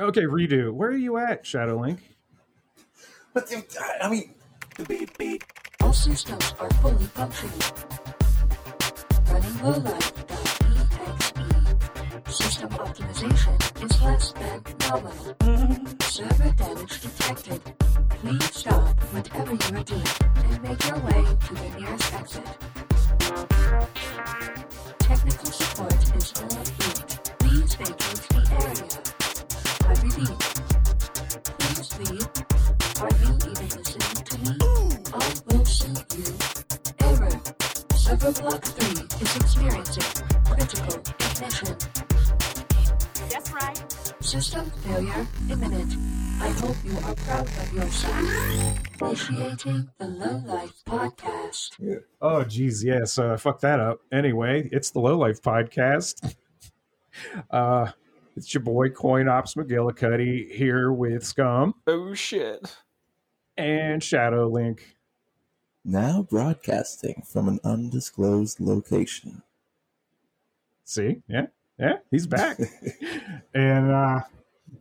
Okay, redo. Where are you at, Shadow Link? But I mean, All systems are fully functioning. Running lowlife.exe. System optimization is less than nominal. Server damage detected. Please stop whatever you are doing and make your way to the nearest exit. Technical support is full fleet. Please vacate the area. Oh, geez, yes. Uh, fuck that up. Anyway, it's the Low Life Podcast. Uh, it's your boy Coin Ops McGillicutty here with Scum Oh shit. and Shadow Link. now broadcasting from an undisclosed location. See, yeah, yeah, he's back. and uh,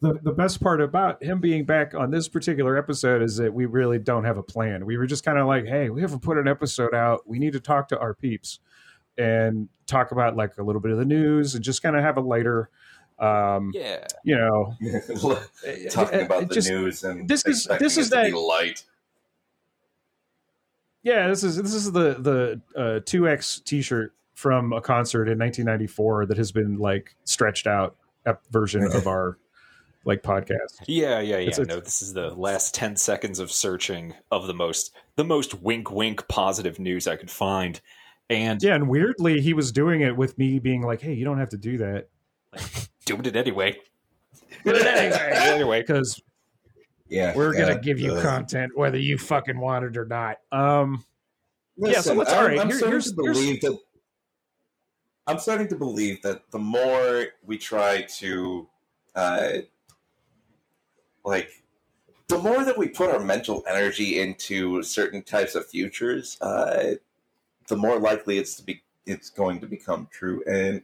the the best part about him being back on this particular episode is that we really don't have a plan. We were just kind of like, hey, we haven't put an episode out. We need to talk to our peeps and talk about like a little bit of the news and just kind of have a lighter, um, Yeah. you know, talking uh, about the just- news and this is- expecting this it is to be that- light. Yeah, this is this is the the two X T shirt from a concert in 1994 that has been like stretched out ep- version of our like podcast. Yeah, yeah, yeah. It's a- no, this is the last ten seconds of searching of the most the most wink wink positive news I could find. And Yeah, and weirdly, he was doing it with me being like, "Hey, you don't have to do that doing it anyway. Doing it anyway. anyway. because Yeah, we're yeah, gonna give you uh, content whether you fucking want it or not." Um, Listen, Yeah, so let's- I'm, all right, I'm here- starting here's- to believe that. I'm starting to believe that the more we try to, uh, like, the more that we put our mental energy into certain types of futures, uh, the more likely it's to be it's going to become true. And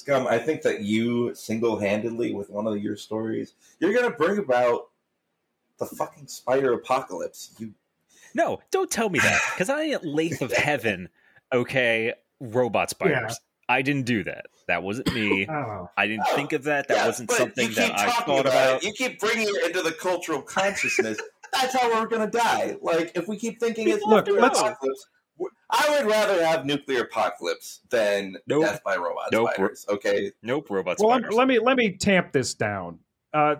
Scum, I think that you single-handedly, with one of your stories, you're going to bring about the fucking spider apocalypse. You No, don't tell me that because I ain't Lathe of Heaven. Okay, robot spiders. I didn't do that. That wasn't me. oh, I didn't think of that. That Yeah, wasn't something you that keep I talking thought about. It. You keep bringing it into the cultural consciousness. That's how we're going to die. Like if we keep thinking it's Look, let's- apocalypse, w- I would rather have nuclear apocalypse than Nope. death by robot Nope. spiders. Okay, Nope, robot well, spiders. Let me let me tamp this down. Uh,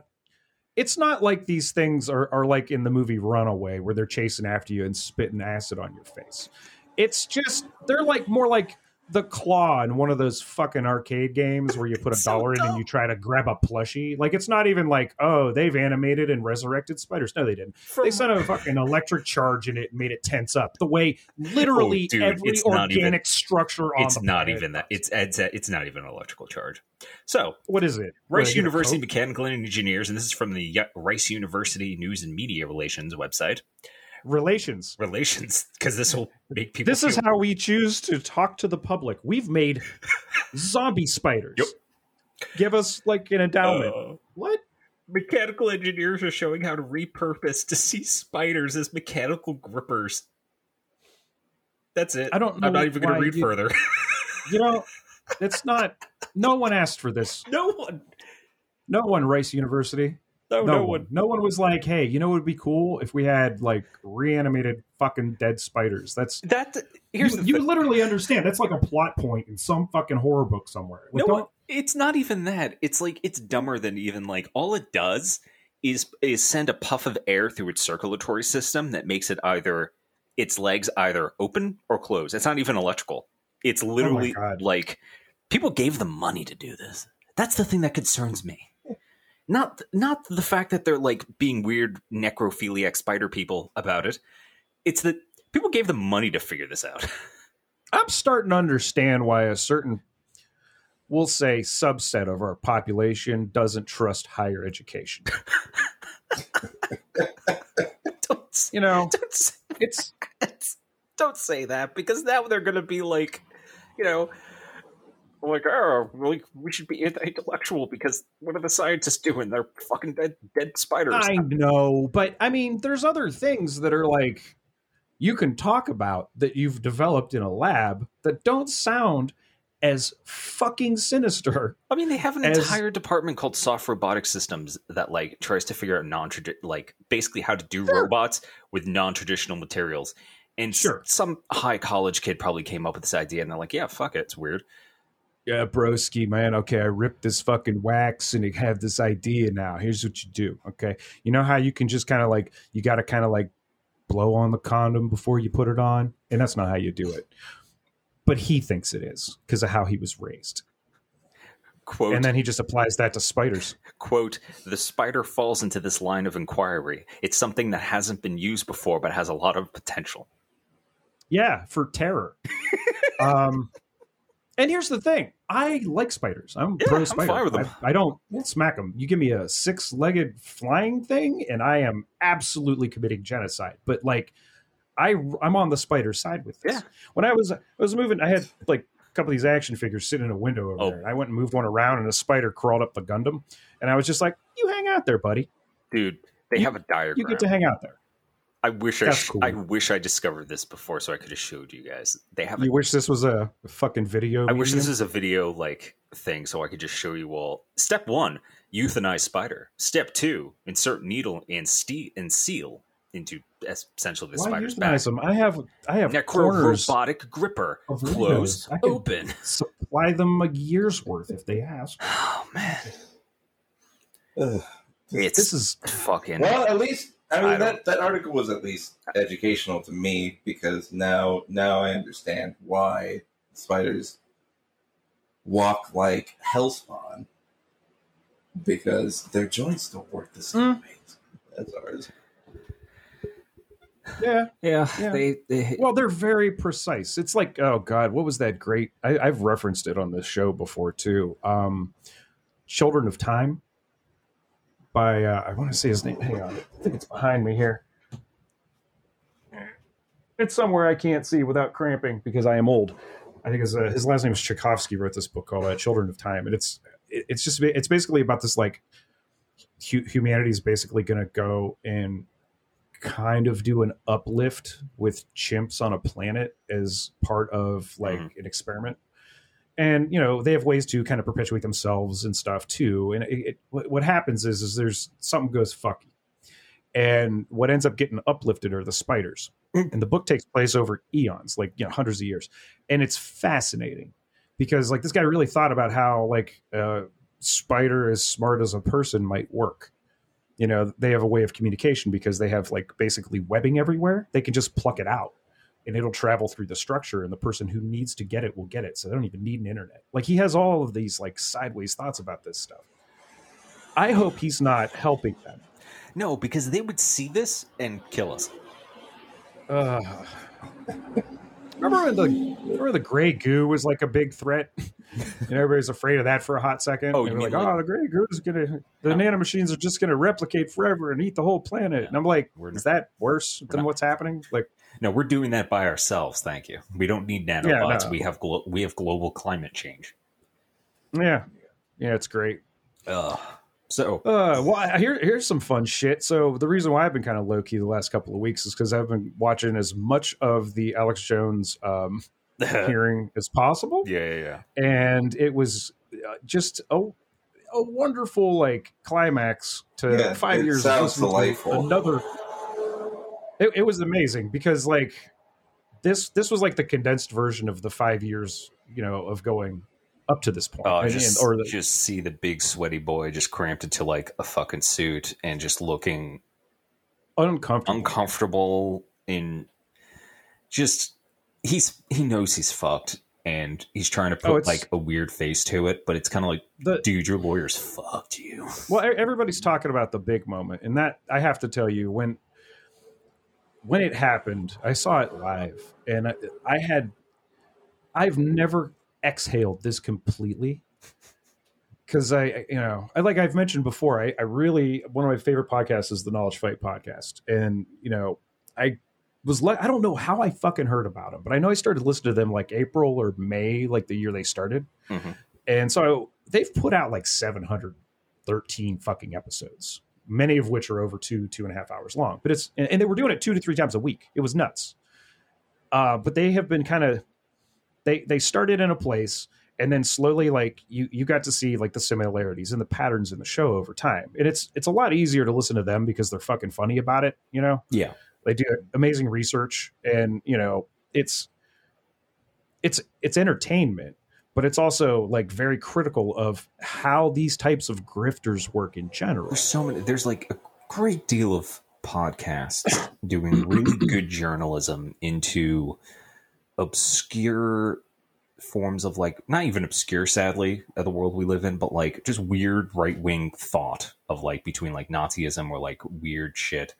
it's not like these things are, are like in the movie Runaway, where they're chasing after you and spitting acid on your face. It's just they're like more like the claw in one of those fucking arcade games where you put a So dollar in and you try to grab a plushie. Like it's not even like oh they've animated and resurrected spiders. No, they didn't. From- They sent a fucking electric charge in it, and made it tense up. The way literally Oh, dude, every it's not organic even- structure on it's the not even that. does. It's it's it's not even an electrical charge. So what is it? Rice What, I get a University Mechanical Engineers, and this is from the Rice University News and Media Relations website. Relations. Relations, because this will make people. This is how we choose to talk to the public. We've made zombie spiders. Yep. Give us like an endowment. Uh, what? mechanical engineers are showing how to repurpose deceased spiders as mechanical grippers. That's it. I don't know I'm not even going to read you- further. You know, it's not. No one asked for this. no one. No one. Rice University. No, no, no, one. one. No one was like, "Hey, you know what would be cool if we had like reanimated fucking dead spiders." That's That here's you, the you literally understand. That's like a plot point in some fucking horror book somewhere. Like, no, don't- it's not even that. It's like it's dumber than even like all it does is is send a puff of air through its circulatory system that makes it either its legs either open or close. It's not even electrical. It's oh literally God. like people gave them money to do this. That's the thing that concerns me. Not not the fact that they're like being weird necrophiliac spider people about it. It's that people gave them money to figure this out. I'm starting to understand why a certain, we'll say, subset of our population doesn't trust higher education. don't, You know, don't say it's that. Don't say that because now they're going to be like, you know, like, oh, like we should be intellectual because what are the scientists doing? They're fucking dead, dead spiders. I know, but I mean, there's other things that are like you can talk about that you've developed in a lab that don't sound as fucking sinister. I mean, they have an As- entire department called Soft Robotic Systems that like tries to figure out non traditional, like basically how to do robots with non traditional materials. And Sure. some high college kid probably came up with this idea, and they're like, "Yeah, fuck it, it's weird." Yeah, broski, man. Okay, I ripped this fucking wax and I have this idea now. Here's what you do. Okay. You know how you can just kind of like, you got to kind of like blow on the condom before you put it on? And that's not how you do it. But he thinks it is because of how he was raised. Quote, And then he just applies that to spiders. quote, the spider falls into this line of inquiry. It's something that hasn't been used before, but has a lot of potential. Yeah, for terror. um, and here's the thing: I like spiders. I'm Yeah, pro I'm spider. fine with them. I, I don't smack them. You give me a six-legged flying thing, and I am absolutely committing genocide. But like, I I'm on the spider side with this. Yeah. When I was I was moving, I had like a couple of these action figures sitting in a window over Oh. there. And I went and moved one around, and a spider crawled up the Gundam, and I was just like, "You hang out there, buddy. Dude, they You- have a diagram. You get to hang out there." I wish I, sh- cool. I wish I discovered this before so I could have showed you guys. They have a You wish this was a fucking video. I wish this medium? is a video like thing so I could just show you all. Step one, euthanize spider. Step two, insert needle and ste- and seal into essentially the Why spider's back. euthanize them? I have I have Necro corners. robotic gripper. of Close, windows. I can- open. Supply them a year's worth if they ask. Oh man, Ugh. it's This is fucking. Well, at least I I mean don't- that, that article was at least educational to me because now now I understand why spiders walk like hellspawn because their joints don't work the same Hmm. way as ours. yeah. yeah, Yeah. they they Well, they're very precise. It's like, oh god, what was that great? I, I've referenced it on this show before too. Um, Children of Time by uh, I want to say his name. Hang on, I think it's behind me here. It's somewhere I can't see without cramping because I am old. I think his, uh, his last name is Tchaikovsky. Wrote this book called uh, Children of Time, and it's it's just it's basically about this like hu- humanity is basically going to go and kind of do an uplift with chimps on a planet as part of like an experiment and you know they have ways to kind of perpetuate themselves and stuff too. And it, it, what happens is is there's something goes fucky. And what ends up getting uplifted are the spiders. Mm. And the book takes place over eons like you know hundreds of years. And it's fascinating because like this guy really thought about how like a spider as smart as a person might work. You know they have a way of communication because they have like basically webbing everywhere. They can just pluck it out and it'll travel through the structure and the person who needs to get it will get it so they don't even need an internet. Like he has all of these like sideways thoughts about this stuff. I hope he's not helping them. No because they would see this and kill us. uh, remember when the remember the gray goo was like a big threat? And everybody's afraid of that for a hot second. Oh, and you like like- oh the gray goo is gonna the nanomachines are just gonna replicate forever and eat the whole planet. And i'm like is that worse than not- what's happening? Like No, we're doing that by ourselves. Thank you. We don't need nanobots. Yeah, no. We have glo- we have global climate change. yeah yeah it's great Ugh. So Uh, well, here here's some fun shit. So the reason why I've been kind of low key the last couple of weeks is because I've been watching as much of the Alex Jones um, hearing as possible, yeah, yeah. yeah. and it was uh, just a a wonderful like climax to Yeah, five years. of sounds listening delightful. Another. It, it was amazing because like this this was like the condensed version of the five years you know of going up to this point. Oh, And- just, and- or the, just see the big sweaty boy just cramped into like a fucking suit and just looking uncomfortable. uncomfortable in just he's he knows he's fucked and he's trying to Oh, put it's- like a weird face to it, but it's kind of like, The- dude, your lawyer's fucked you. Well, everybody's talking about the big moment, and that I have to tell you when when it happened, I saw it live, and I, I had I've never exhaled this completely because I, I- you know, I like I've mentioned before, I, I really one of my favorite podcasts is the Knowledge Fight podcast, and you know, I was like I don't know how I fucking heard about them, but I know I started listening to them like April or May, like the year they started. Mhm. And so they've put out like 713 fucking episodes, many of which are over two, two and a half hours long. But it's, and, they were doing it two to three times a week. It was nuts. Uh, but they have been kind of, they, they started in a place and then slowly like you, you got to see like the similarities and the patterns in the show over time. And it's, it's a lot easier to listen to them because they're fucking funny about it, you know? Yeah. They do amazing research, and you know it's it's it's entertainment, but it's also like very critical of how these types of grifters work in general. There's so many. There's like a great deal of podcasts doing really good journalism into obscure forms of like not even obscure sadly of the world we live in but like just weird right-wing thought of like between like nazism or like weird shit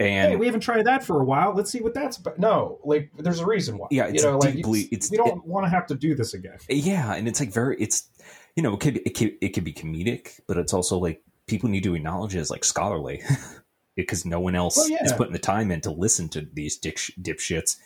and hey, we haven't tried that for a while. Let's see what that's about. No, like there's a reason why. Yeah, it's you know, like deeply- it's, it's- we don't want to have to do this again. yeah and it's like very it's you know it could it could, it could be comedic but it's also like people need to acknowledge it as like scholarly because no one else Well, yeah. is putting the time in to listen to these dick dipshits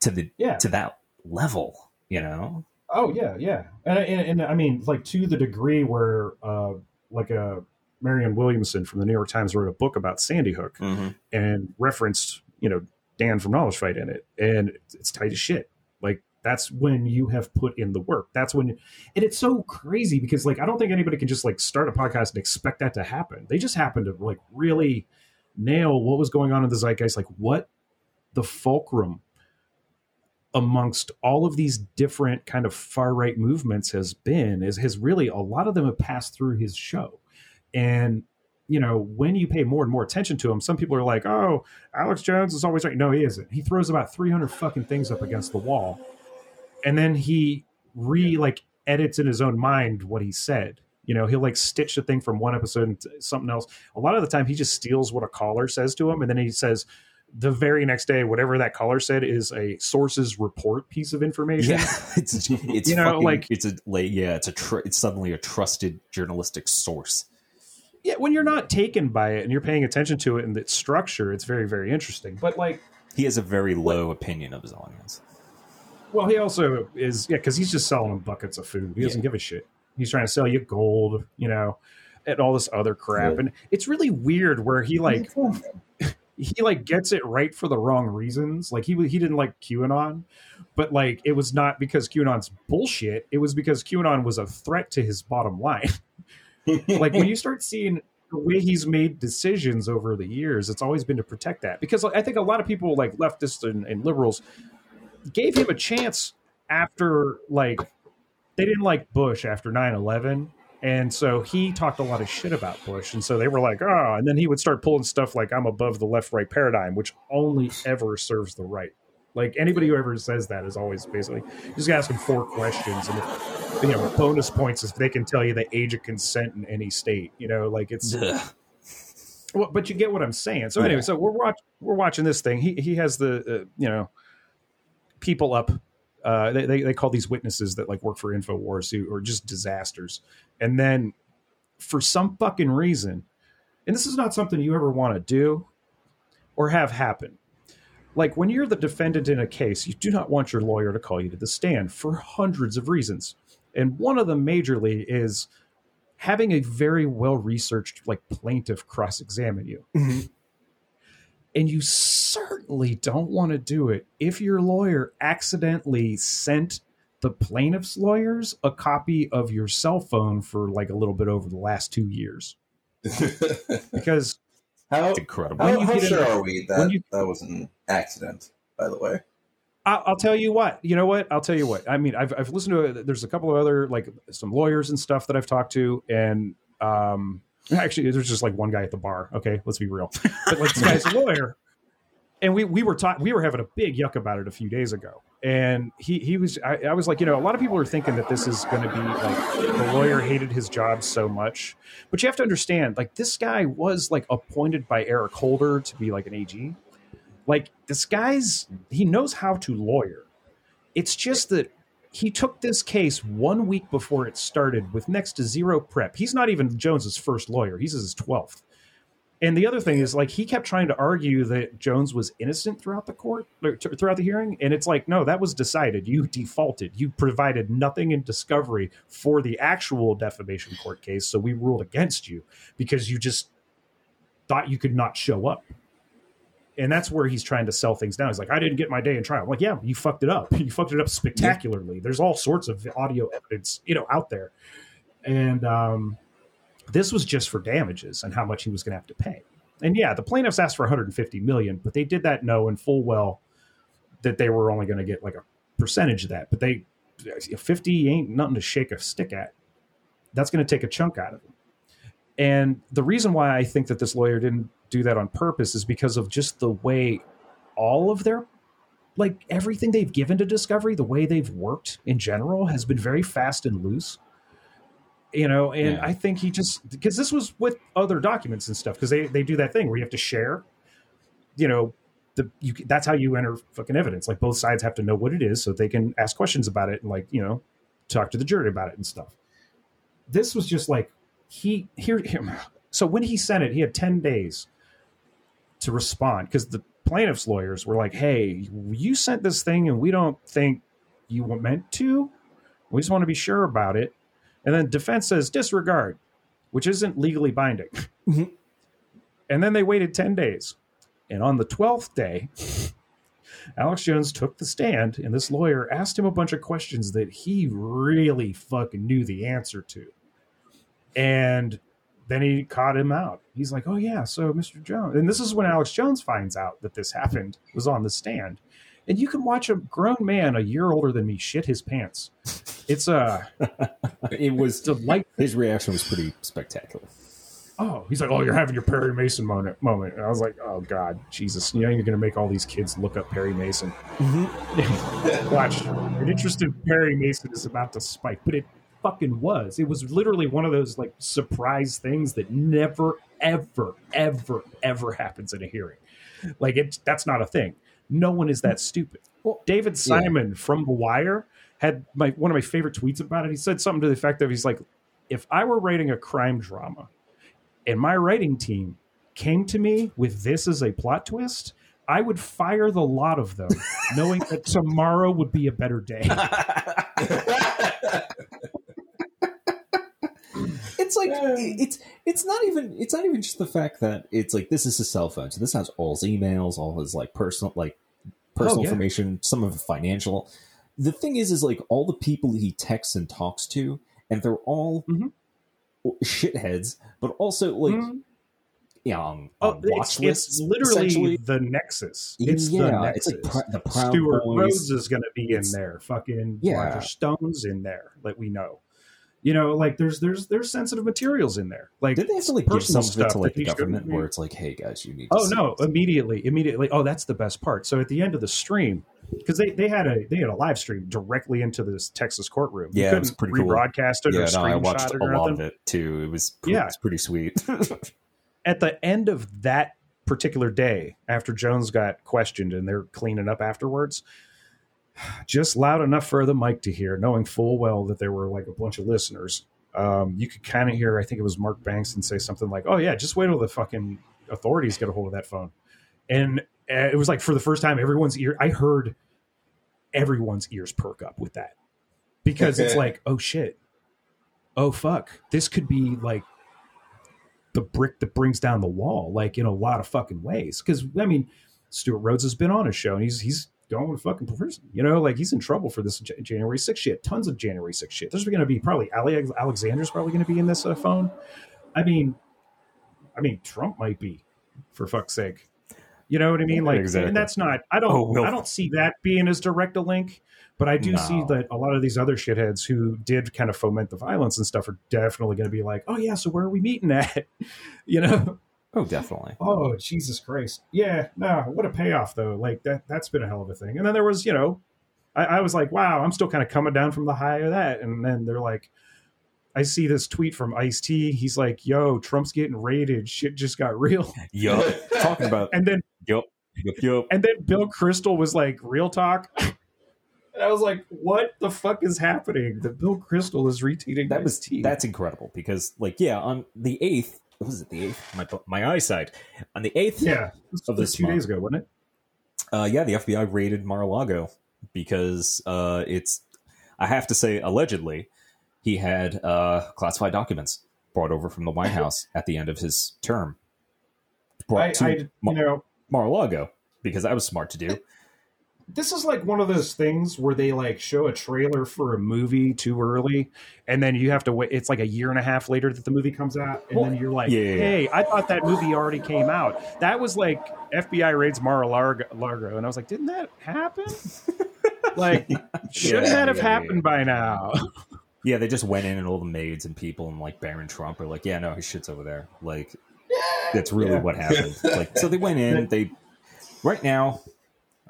to the Yeah. to that level you know Oh yeah, yeah, and, and and I mean, like to the degree where, uh, like a Marion Williamson from the New York Times wrote a book about Sandy Hook mm-hmm. and referenced, you know, Dan from Knowledge Fight in it, and it's tight as shit. Like that's when you have put in the work. That's when, and it's so crazy because like I don't think anybody can just like start a podcast and expect that to happen. They just happen to like really nail what was going on in the zeitgeist, like what the fulcrum amongst all of these different kind of far right movements has been is has really a lot of them have passed through his show and you know when you pay more and more attention to him some people are like oh alex jones is always right. No he isn't. He throws about 300 fucking things up against the wall. And then he re like edits in his own mind what he said. You know he'll like stitch a thing from one episode into something else. A lot of the time he just steals what a caller says to him and then he says the very next day whatever that caller said is a source's report piece of information. Yeah. It's it's You know, fucking, like- it's a like yeah it's a tr- it's suddenly a trusted journalistic source yeah when you're not taken by it and you're paying attention to it and its structure it's very very interesting but like he has a very low opinion of his audience well he also is yeah because he's just selling them buckets of food he doesn't give a shit he's trying to sell you gold you know and all this other crap Yeah. and it's really weird where he like he like gets it right for the wrong reasons. Like he he didn't like QAnon, but like it was not because QAnon's bullshit. It was because QAnon was a threat to his bottom line. like when you start seeing the way he's made decisions over the years, it's always been to protect that. Because I think a lot of people like leftists and, and liberals gave him a chance after like they didn't like Bush after 9-11 and so he talked a lot of shit about Bush. And so they were like, oh, and then he would start pulling stuff like I'm above the left right paradigm, which only ever serves the right. Like anybody who ever says that is always basically just ask them four questions and if, you know bonus points if they can tell you the age of consent in any state. You know, like it's Ugh. well, but you get what I'm saying. So anyway, Yeah. so we're watch we're watching this thing. He he has the uh, you know people up. Uh, they, they they call these witnesses that like work for Infowars who or just disasters, and then for some fucking reason, and this is not something you ever want to do or have happen. Like when you're the defendant in a case, you do not want your lawyer to call you to the stand for hundreds of reasons, and one of them majorly is having a very well researched like plaintiff cross examine you. Mm-hmm. And you certainly don't want to do it if your lawyer accidentally sent the plaintiff's lawyers a copy of your cell phone for like a little bit over the last two years. Because how It's incredible. how, When you how get in- sure are we that you- that was an accident? By the way, I- I'll tell you what. You know what? I'll tell you what. I mean, I've I've listened to. There's a couple of other like some lawyers and stuff that I've talked to, and um, actually, there's just like one guy at the bar. Okay, let's be real. But like this guy's a lawyer, and we we were talking. We were having a big yuck about it a few days ago, and he he was. I, I was like, you know, a lot of people are thinking that this is going to be like the lawyer hated his job so much, but you have to understand, like this guy was like appointed by Eric Holder to be like an AG. Like this guy's, he knows how to lawyer. It's just that he took this case one week before it started with next to zero prep. He's not even Jones's first lawyer. He's his twelfth, And the other thing is, like, he kept trying to argue that Jones was innocent throughout the court, throughout the hearing, and it's like, no, that was decided. You defaulted. You provided nothing in discovery for the actual defamation court case, so we ruled against you because you just thought you could not show up. And that's where he's trying to sell things down. He's like, I didn't get my day in trial. I'm like, yeah, you fucked it up. You fucked it up spectacularly. There's all sorts of audio evidence, you know, out there. And um, this was just for damages and how much he was going to have to pay. And yeah, the plaintiffs asked for 150 million, but they did that knowing full well that they were only going to get like a percentage of that. But they 50 ain't nothing to shake a stick at. That's going to take a chunk out of them. And the reason why I think that this lawyer didn't do that on purpose is because of just the way all of their like everything they've given to discovery the way they've worked in general has been very fast and loose you know and Yeah. i think he just because this was with other documents and stuff because they, they do that thing where you have to share you know the you that's how you enter fucking evidence. Like both sides have to know what it is so they can ask questions about it and like you know talk to the jury about it and stuff. This was just like he here him so when he sent it he had 10 days to respond because the plaintiff's lawyers were like hey you sent this thing and we don't think you were meant to. We just want to be sure about it and then defense says disregard which isn't legally binding Mhm. and then they waited 10 days and on the 12th day alex jones took the stand and this lawyer asked him a bunch of questions that he really fucking knew the answer to and then he caught him out. He's like, "Oh yeah, so Mr. Jones." And this is when Alex Jones finds out that this happened. Was on the stand, and you can watch a grown man a year older than me shit his pants. It's uh, a It was delightful. his reaction was pretty spectacular. Oh, he's like, "Oh, you're having your Perry Mason moment." Moment. And I was like, "Oh God, Jesus! You know you're going to make all these kids look up Perry Mason." Mm-hmm. Watch, an interest in Perry Mason is about to spike, but it fucking was. It was literally one of those like surprise things that never, ever, ever, ever happens in a hearing. Like it, that's not a thing. No one is that stupid. Well, David Simon from The Wire had my one of my favorite tweets about it. He said something to the effect of, "He's like, if I were writing a crime drama, and my writing team came to me with this as a plot twist." I would fire the lot of them, knowing that tomorrow would be a better day. It's like it's it's not even it's not even just the fact that it's like this is his cell phone, so this has all his emails, all his like personal like personal Oh, yeah. information, some of it financial. The thing is, is like all the people he texts and talks to, and they're all Mhm. shitheads, but also like Mhm. yeah, on, Oh, watch it's, lists. it's literally the Nexus. It's the yeah, Nexus. it's like pr- the Proud Stewart Boys. Rhodes is going to be in It's- there. Fucking Yeah. Roger Stone's in there. Like we know, you know, like there's there's there's sensitive materials in there. Like Did they have to like give personal some of it to like the government, where it's like, hey guys, you need. to Oh no! Immediately, immediately. Oh, that's the best part. So at the end of the stream, because they, they had a they had a live stream directly into this Texas courtroom. You Yeah, it was pretty cool. rebroadcast it Yeah, or no, I watched it a lot of it too. It was pre- Yeah. it was pretty sweet. at the end of that particular day, after Jones got questioned and they're cleaning up afterwards, just loud enough for the mic to hear, knowing full well that there were like a bunch of listeners. Um, you could kind of hear, I think it was Mark Banks, and say something like, "Oh yeah, just wait till the fucking authorities get a hold of that phone," and uh, it was like for the first time, everyone's ear. I heard everyone's ears perk up with that because it's like, oh shit, oh fuck, this could be like the brick that brings down the wall, like in a lot of fucking ways. Because I mean, Stewart Rhodes has been on a show and he's he's going with fucking prison. You know, like he's in trouble for this January 6th shit. Tons of January 6th shit. There's going to be probably Ali Alexander's probably going to be in this uh, phone. I mean, I mean Trump might be, for fuck's sake. You know what I mean? Like, Exactly. and that's not. I don't. Oh. I don't see that being as direct a link. But I do No. see that a lot of these other shitheads who did kind of foment the violence and stuff are definitely going to be like, "Oh yeah, so where are we meeting at?" you know? Oh, definitely. Oh Jesus Christ! Yeah, no, what a payoff though. Like that. That's been a hell of a thing. And then there was, you know, I, I was like, wow, I'm still kind of coming down from the high of that. And then they're like, I see this tweet from Ice T. He's like, "Yo, Trump's getting raided. Shit just got real." Yup. Talking about And then yup. and then Bill Kristol was like, "Real talk." And I was like, "What the fuck is happening?" That Bill Kristol is retweeting That was Ice-T. that's incredible because like yeah, on the eighth, what was it the eighth? My my eyesight on the eighth. Yeah, Of this two month. days ago, wasn't it? Uh, yeah, the FBI raided Mar-a-Lago because uh, it's. I have to say, allegedly, he had uh, classified documents brought over from the White House at the end of his term. Brought I, to I, you Mar- know, Mar-a-Lago because I was smart to do. This is like one of those things where they like show a trailer for a movie too early and then you have to wait it's like a year and a half later that the movie comes out and then you're like yeah, yeah, yeah. hey i thought that movie already came out that was like fbi raids mar-a-lago Largo, and i was like didn't that happen like shouldn't Yeah, that have yeah, happened by now Yeah, they just went in and all the maids and people and like Barron Trump are like, yeah, no, his shit's over there. Like, that's really Yeah. what happened. Like, so they went in. They right now.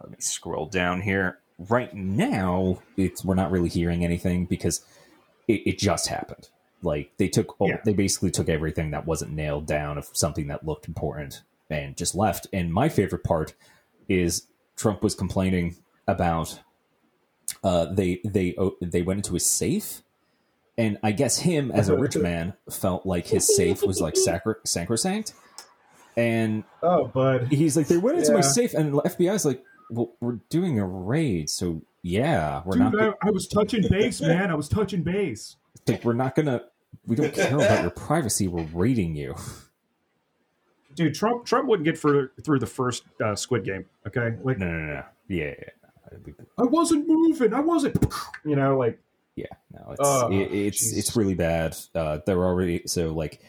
Let me scroll down here. Right now, it's we're not really hearing anything because it, it just happened. Like they took, all, Yeah. they basically took everything that wasn't nailed down of something that looked important and just left. And my favorite part is Trump was complaining about uh, they they they went into his safe, and I guess him as a rich man felt like his safe was like sacro- sacrosanct, and oh bud he's like they went into my safe, and the FBI's like, well, we're doing a raid, so yeah, we're not Dude, I, I was touching base man. I was touching base. Like we're not gonna we don't care about your privacy, we're raiding you. dude trump trump wouldn't get for, through the first uh, squid game okay? Like No, no, no, yeah, yeah. i wasn't moving. I wasn't you know like Yeah, no, it's Oh, it, it's it's really bad. Uh, they're already so like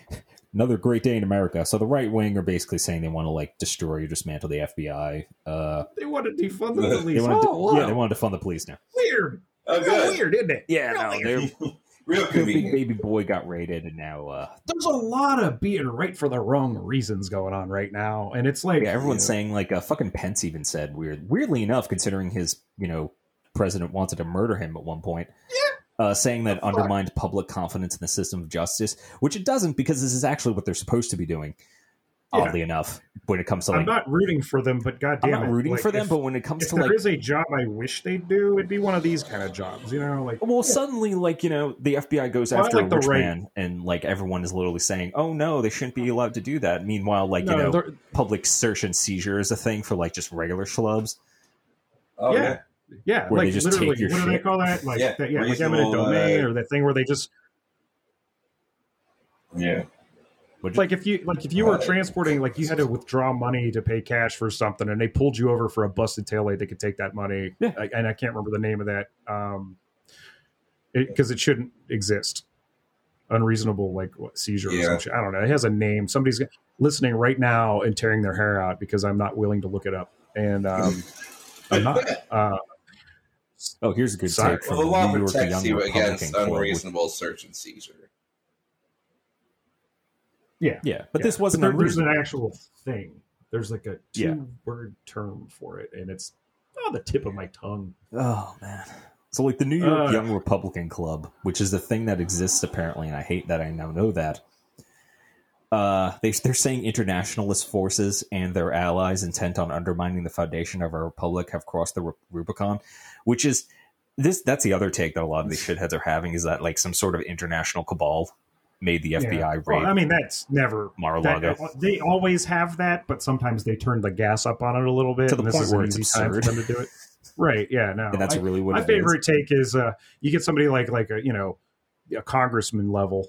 another great day in America. So the right wing are basically saying they want to like destroy or dismantle the FBI. Uh, They want to defund the police. want to, oh, wow. yeah, they want to defund the police now. weird. Oh, Real good. weird, isn't it? Yeah, Real no, weird. they're Real their big baby boy got raided, and now uh, There's a lot of being right for the wrong reasons going on right now, and it's like yeah, everyone's Yeah. saying like uh, fucking Pence even said weird. Weirdly enough, considering his you know president wanted to murder him at one point. Uh, saying that fuck? undermined public confidence in the system of justice, which it doesn't because this is actually what they're supposed to be doing. Yeah. Oddly enough, when it comes to like, I'm like not rooting for them, but I'm not it, rooting like, for them, if- but when it comes if to there like, is a job I wish they'd do, it'd be one of these kind of jobs. You know, like well, suddenly, like you know, the FBI goes Well, after like a the rich right- man, and like everyone is literally saying, "Oh no, they shouldn't be allowed to do that." Meanwhile, like no, you know, public search and seizure is a thing for like just regular schlubs. Oh, yeah. yeah. Yeah, Where they like just literally, take your what do they call that? Like, Yeah, that, yeah, like reasonable, eminent domain, uh, or that thing where they just Yeah. Which, like if you like if you were transporting like you had to withdraw money to pay cash for something and they pulled you over for a busted taillight they could take that money Yeah. I, and i can't remember the name of that um because it, shouldn't exist unreasonable like what, seizure or Yeah. some shit. i don't know it has a name somebody's listening right now and tearing their hair out because i'm not willing to look it up and um i'm not uh oh, here's a good Sorry. take from Well, the law New York protects Young you Republican against Club, which- unreasonable search and seizure. yeah Yeah, but yeah. this wasn't there- there's an actual thing there's like a Yeah. two word term for it and it's on the tip of my tongue Oh man. So like the New York Uh. Young Republican Club, which is the thing that exists apparently, and I hate that I now know that. Uh, they they're saying internationalist forces and their allies intent on undermining the foundation of our republic have crossed the Rubicon, which is this. That's the other take that a lot of these shitheads are having is that like some sort of international cabal made the FBI Yeah. raid Well, I mean, that's never Mar-a-Lago that- they always have that, but sometimes they turn the gas up on it a little bit. To the point is where it's time for them to do it. Right? Yeah. No. and that's I- really what my it is. favorite take is uh, you get somebody like like a you know a congressman level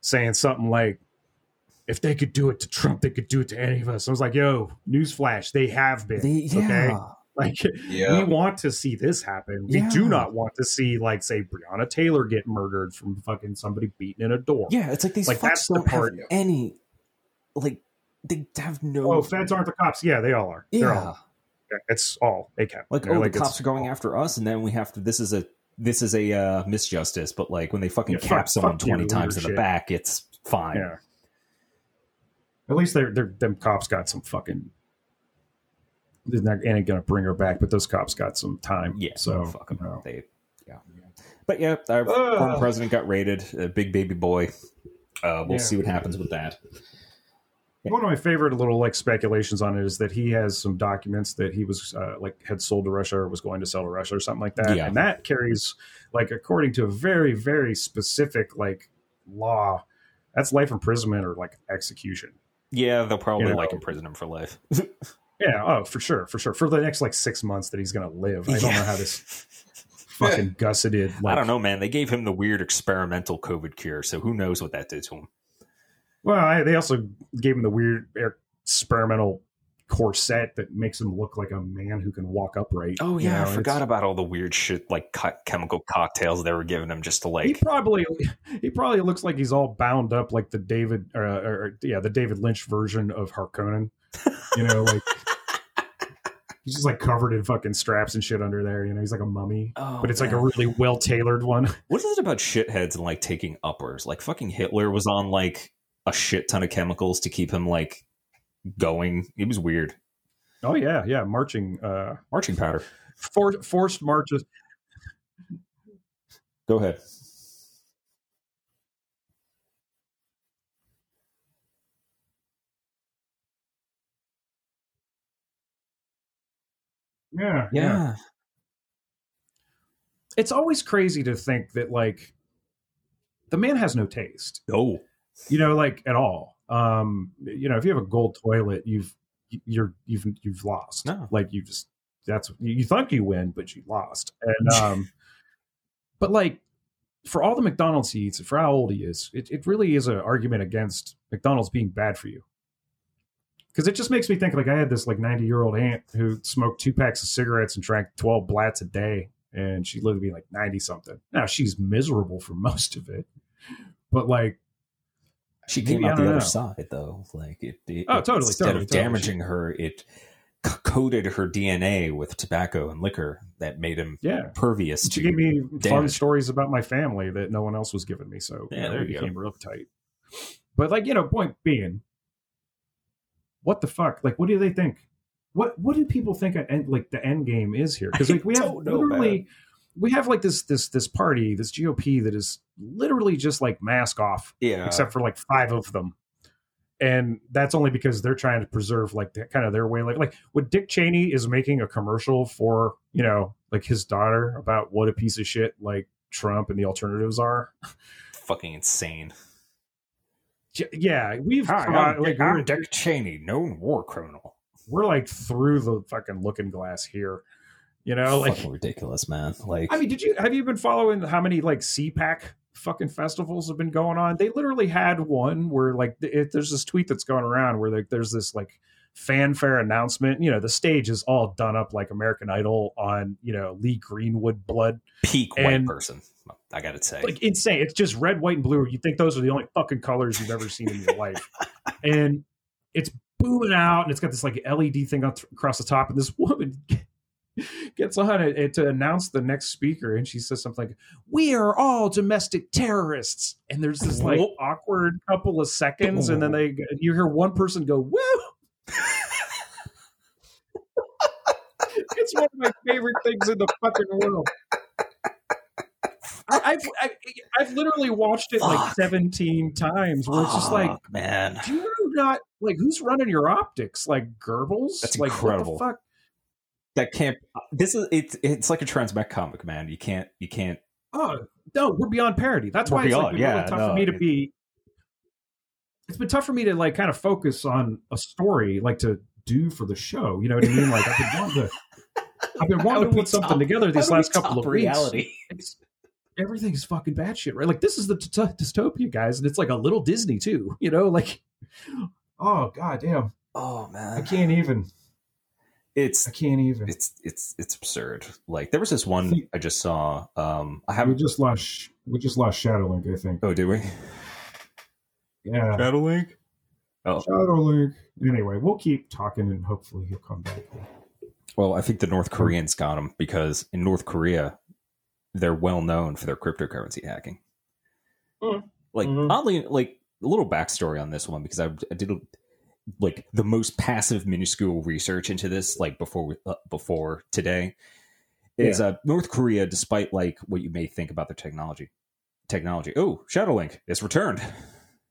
saying something like. If they could do it to Trump, they could do it to any of us. I was like, "Yo, newsflash! They have been. They, yeah. Okay, like Yeah. we want to see this happen. We Yeah. do not want to see, like, say, Breonna Taylor get murdered from fucking somebody beating in a door. Yeah, it's like these Like, fucks that's don't part- have any like they have no Oh, feds aren't the cops. Yeah, they all are. They're yeah. all. It's all they can. like You know, oh like, the cops are going after us and then we have to this is a this is a uh, misjustice but like when they fucking Yeah, cap fuck- someone fuck 20 times in the leadership. back it's fine Yeah. At least they're, they're them cops got some fucking. They're not ain't gonna bring her back, but those cops got some time. yeah So fuck 'em. you know. they yeah but yeah our Ugh. former president got raided a big baby boy uh, we'll Yeah. see what happens with that One of my favorite little like speculations on it is that he has some documents that he was uh, like had sold to Russia or was going to sell to Russia or something like that, Yeah. and that carries like according to a very very specific like law that's life imprisonment or like execution. Yeah, they'll probably You know. like imprison him for life. Yeah, oh, for sure, for sure. For the next like six months that he's gonna live. I don't know how this fucking gusseted. Like, I don't know, man. They gave him the weird experimental COVID cure, so who knows what that did to him? Well, I, they also gave him the weird experimental corset that makes him look like a man who can walk upright. Oh you yeah, know, I forgot it's- about all the weird shit like co- chemical cocktails they were giving him just to like. He probably he probably looks like he's all bound up like the David uh, or yeah the David Lynch version of Harkonnen. You know, like he's just like covered in fucking straps and shit under there. You know, he's like a mummy, Oh, but it's like a really well tailored one. What is it about shitheads and like taking uppers? Like fucking Hitler was on like a shit ton of chemicals to keep him like going. It was weird. Oh yeah, yeah, marching, uh, Marching powder. for, forced marches. Go ahead. Yeah, Yeah. It's always crazy to think that like the man has no taste. Oh. you know like at all um you know if you have a gold toilet you've you're you've you've lost. No. like you just that's you thought you win but you lost. And um but like for all the mcdonald's he eats for how old he is it, it really is an argument against mcdonald's being bad for you. Because it just makes me think like i had this like 90 year old aunt who smoked two packs of cigarettes and drank 12 blats a day and she lived to be like 90 something now she's miserable for most of it but like She came I out the other know. side though. Like it, it Oh, totally, instead totally, of totally. damaging her, it c- coated her DNA with tobacco and liquor that made him yeah pervious She to gave me fun stories about my family that no one else was giving me. So Yeah, you know, there we you go. became real tight. But like, you know, point being, what the fuck? Like, what do they think? What what do people think? At end, like the end game is here? Because like we have literally, we have like this this this party, this GOP that is literally just like mask off, yeah. except for like five of them. And that's only because they're trying to preserve like the, kind of their way. Like, like what Dick Cheney is making a commercial for, you know, like his daughter about what a piece of shit like Trump and the alternatives are. fucking insane. Yeah, we've Hi, got- I'm, like, I'm we're, Dick Cheney, known war criminal. we're like through the fucking looking glass here. You know, like fucking ridiculous, man. Like, I mean, did you have you been following how many like CPAC fucking festivals have been going on? They literally had one where like it, there's this tweet that's going around where like there's this like fanfare announcement. You know, the stage is all done up like American Idol on you know Lee Greenwood blood, peak white and- person. I gotta say, like insane. It's just red, white, and blue. You think those are the only fucking colors you've ever seen in your life, and it's booming out, and it's got this like LED thing across the top, and this woman gets on it, to announce the next speaker, and she says something like, "We are all domestic terrorists," and there's this like Whoa. awkward couple of seconds, and then they you hear one person go, "Woo." it's one of my favorite things in the fucking world. I, I've I, I've literally watched it like seventeen times. Where it's just like, man. do you not like who's running your optics? Like Goebbels? That's like, incredible. What the fuck? That can't. This is it's it's like a transmech comic, man. You can't you can't. Oh no, we're beyond parody. That's why it's like been yeah, really tough no, for me to it- be. It's been tough for me to like kind of focus on a story, like to do for the show. You know what I mean? Like I've been wanting to. I've been wanting to put something top- together these how do we last couple of weeks. reality. It's, everything's fucking bad shit, right? Like this is the t- dystopia, guys, and it's like a little Disney too. You know, like oh god damn, Oh man, I can't even. It's I can't even. it's it's it's absurd. Like there was this one I just saw. Um, I haven't. just lost. We just lost Shadowlink. I think. Oh, did we? Yeah, Shadowlink. Oh Shadowlink. Anyway, we'll keep talking, and hopefully he'll come back. well, I think the North Koreans got him because in North Korea, they're well known for their cryptocurrency hacking. Mm. Like Mhm. oddly, like a little backstory on this one because I, I did like the most passive, minuscule research into this like before uh, before today. Is uh, North Korea, despite like what you may think about their technology, technology. Oh, Shadowlink is returned.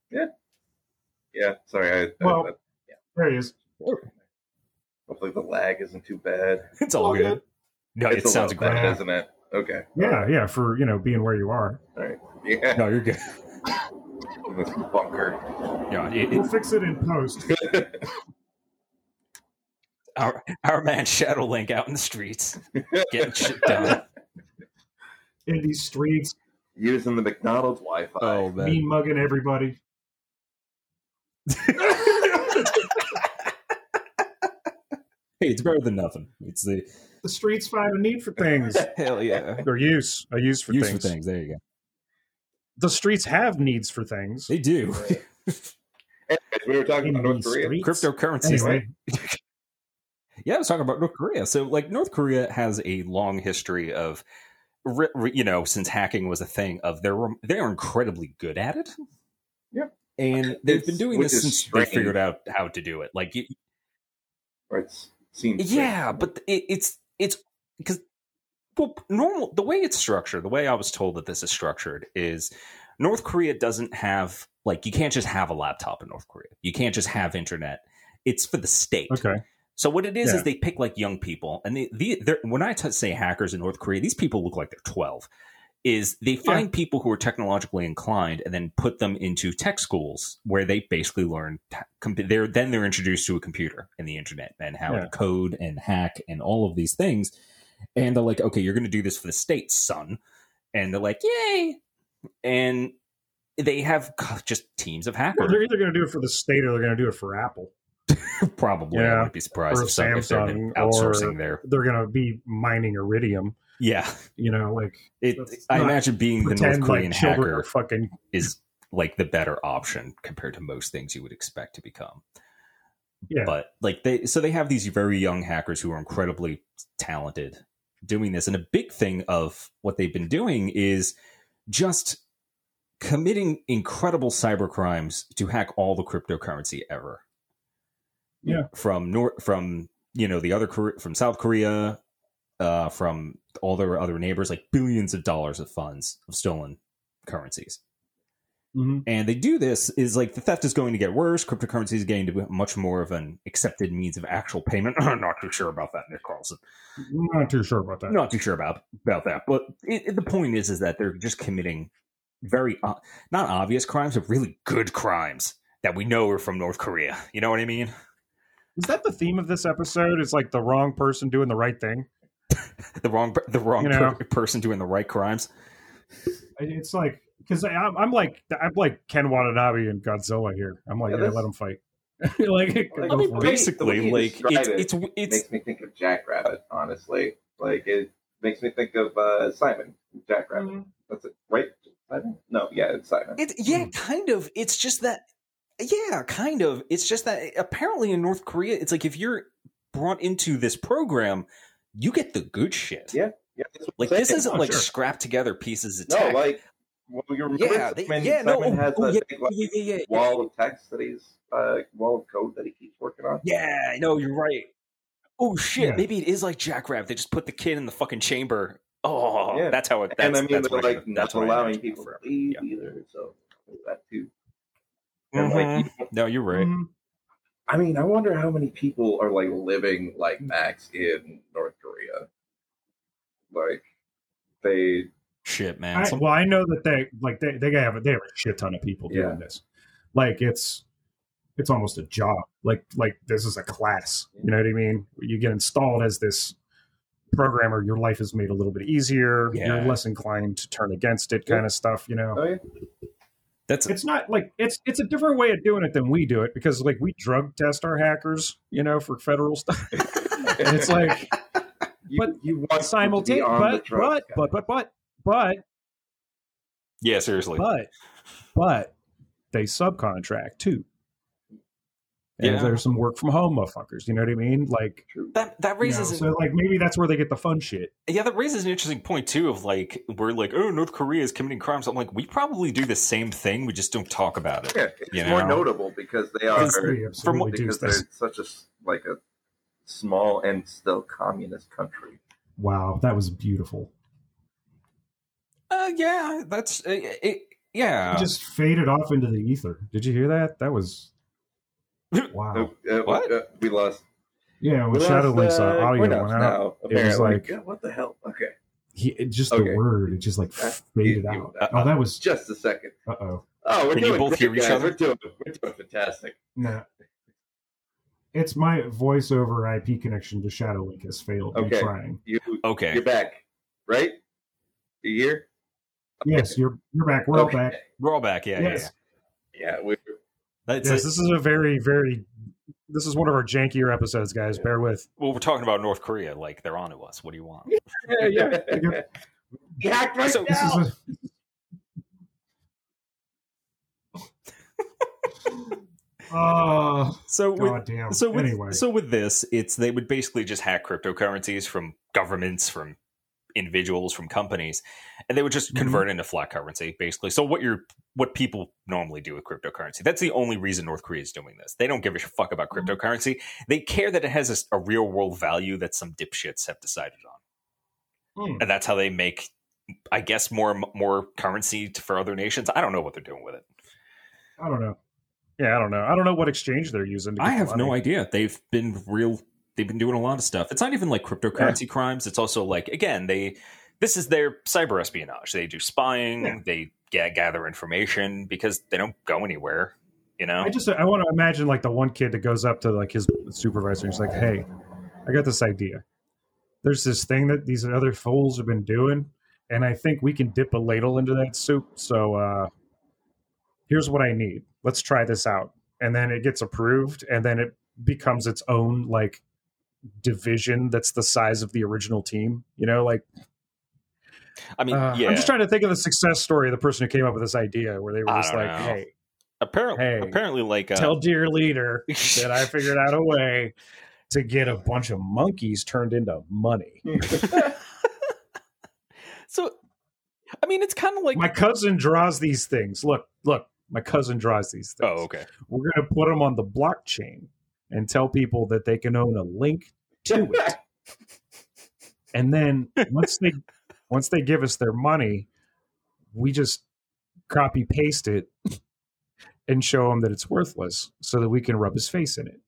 Yeah, yeah sorry. I, I- Well- I- There he is. hopefully the lag isn't too bad. It's all All good. good. No, it's it sounds great. bad, isn't it? Okay. Yeah, yeah. For you know, being where you are. All right. Yeah. No, you're good. In this bunker. Yeah, it- We'll it- fix it in post. our our man Shadowlink out in the streets getting shit done. In these streets, Using the McDonald's Wi-Fi. Oh mean mugging everybody. Hey, it's better than nothing. It's the The streets find a need for things. hell yeah. or use. A use for Use things. for things. There you go. The streets have needs for things. They do. Anyways, we were talking about North Korea. streets. Cryptocurrencies. Anyway, Yeah, I was talking about North Korea. So, like, North Korea has a long history of, ri- ri- you know, since hacking was a thing, of they're they're incredibly good at it. Yeah. and they've It's- been doing this since strange. they figured out how to do it. Like, you, Or it's seems yeah, but it, it's it's because well, normal the way it's structured, the way I was told that this is structured is North Korea doesn't have like you can't just have a laptop in North Korea. You can't just have internet. It's for the state. okay. So what it is Yeah. is they pick like young people, and they, the, when I t- say hackers in North Korea, these people look like they're twelve. Is they find people who are technologically inclined and then put them into tech schools where they basically learn. com- They're then they're introduced to a computer and the internet and how Yeah. to code and hack and all of these things. And they're like, okay, you're going to do this for the state, son. And they're like, yay! And they have just teams of Well, hackers. they're either going to do it for the state or they're going to do it for Apple. Probably, Yeah. I wouldn't be surprised Or if, some, if they're Samsung, outsourcing their They're going to be mining iridium. yeah. You know, like It, I imagine being the North Korean like hacker fucking. is like the better option compared to most things you would expect to become. Yeah. But like they, so they have these very young hackers who are incredibly talented doing this, and a big thing of what they've been doing is just committing incredible cyber crimes to hack all the cryptocurrency ever. Yeah. from North, from you know the other from South Korea, uh, from all their other neighbors, like billions of dollars of funds of stolen currencies. Mhm. And they do this is like the theft is going to get worse. Cryptocurrency is getting to be much more of an accepted means of actual payment. I'm not too sure about that, Nick Carlson. Not too sure about that. Not too sure about about that. But it, it- the point is, is that they're just committing very uh, not obvious crimes, but really good crimes that we know are from North Korea. You know what I mean? Is that the theme of this episode? It's like the wrong person doing the right thing. The wrong the wrong You know. per- person doing the right crimes. It's like because I'm, I'm like I'm like Ken Watanabe and Godzilla here. I'm like, Yeah, yeah, let them fight. like, I mean, for it. basi- Basically, the way you like describe it's it it's it's makes me think of Jackrabbit. Honestly, like it makes me think of uh, Simon Jackrabbit. Mm-hmm. That's it, right? Simon? No, yeah, it's Simon. It's yeah, kind of. It's just that yeah, kind of. It's just that apparently in North Korea, it's like if you're brought into this program, you get the good shit. Yeah, yeah, that's what I'm Like this isn't Oh, like sure. scrapped together pieces of no, tech. like well, you remember yeah, when yeah, no, Simon oh, has oh, a yeah, big like, yeah, yeah, yeah, wall of text that he's uh, wall of code that he keeps working on. Yeah, no, you're right. Oh shit, maybe it is like Jackrabbit. They just put the kid in the fucking chamber. Oh, Yeah. that's how it. That's, and I mean, that's they're I- like that's not allowing people to leave either. So that too. And like, you- No, you're right. Mhm. I mean, I wonder how many people are like living like Max in North Korea. Like they, Shit, man. I, well, I know that they like they they have a, they have a shit ton of people Yeah. doing this. Like it's it's almost a job. Like like this is a class. You know what I mean? You get installed as this programmer, your life is made a little bit easier. Yeah. You're less inclined to turn against it, kind of stuff. You know, oh yeah, that's it's not like it's it's a different way of doing it than we do it because like we drug test our hackers, you know, for federal stuff. and it's like you, but you want to be simultaneous, but but but but but but yeah, seriously. but but they subcontract too. And Yeah. there's some work from home motherfuckers. You know what I mean? Like, True. that that you know, raises so like maybe that's where they get the fun shit. Yeah, that raises an interesting point too. Of like, we're like, oh, North Korea is committing crimes. I'm like, we probably do the same thing. We just don't talk about it. Yeah, it's You more know? notable because they are Because they from, because they're such a s- like a small and still communist country. Wow, that was beautiful. Uh, yeah, that's uh, it. Yeah, It just faded off into the ether. Did you hear that? That was wow. Uh, uh, What? uh, we lost. Yeah, we when lost, Shadow Link's uh, uh, audio went out, now. it was like- Yeah, what the hell? Okay, he it, just Okay. the word it just like That- faded you- out. you- oh, that was just a second. uh oh. Oh, we're Can you doing both great, hear each guys. other? We're doing, we're doing fantastic. No. It's my voice over IP connection to Shadowlink has failed. Okay. I'm trying. You, Okay. you're back, right? You here? Yes, you're you're back. We're all Okay. back. We're all back. Yeah, yeah, yes. Yeah, we That's Yes, it. this is a very, very this is one of our jankier episodes, guys. Bear with. Well, we're talking about North Korea. Like they're on to us. What do you want? Yeah, yeah. You hacked right So- This now. is a Oh, So with, damn. so with, anyway. so with this, it's they would basically just hack cryptocurrencies from governments, from individuals, from companies, and they would just Mhm. convert into fiat currency, basically. So what you're what people normally do with cryptocurrency. That's the only reason North Korea is doing this. They don't give a fuck about Mm-hmm. cryptocurrency. They care that it has a, a real world value that some dipshits have decided on, Hmm. and that's how they make, I guess, more more currency for other nations. I don't know what they're doing with it. I don't know. Yeah, I don't know. I don't know what exchange they're using. to I have no idea. They've been real. They've been doing a lot of stuff. It's not even like cryptocurrency crimes. It's also like again, they this is their cyber espionage. They do spying. Yeah. They ga- gather information because they don't go anywhere. You know. I just I want to imagine like the one kid that goes up to like his supervisor and he's like, "Hey, I got this idea. There's this thing that these other fools have been doing, and I think we can dip a ladle into that soup. So uh here's what I need. Let's try this out." And then it gets approved, and then it becomes its own like division that's the size of the original team. You know, like I mean, uh, yeah. I'm just trying to think of the success story of the person who came up with this idea, where they were just like, know. "Hey." apparently, hey, apparently, like uh, tell dear leader that I figured out a way to get a bunch of monkeys turned into money. so. I mean, it's kind of like. My cousin draws these things. Look, look, my cousin draws these things. oh, okay. We're to put them on the blockchain and tell people that they can own a link to it. and then once they once they give us their money, we just copy paste it and show him that it's worthless so that we can rub his face in it.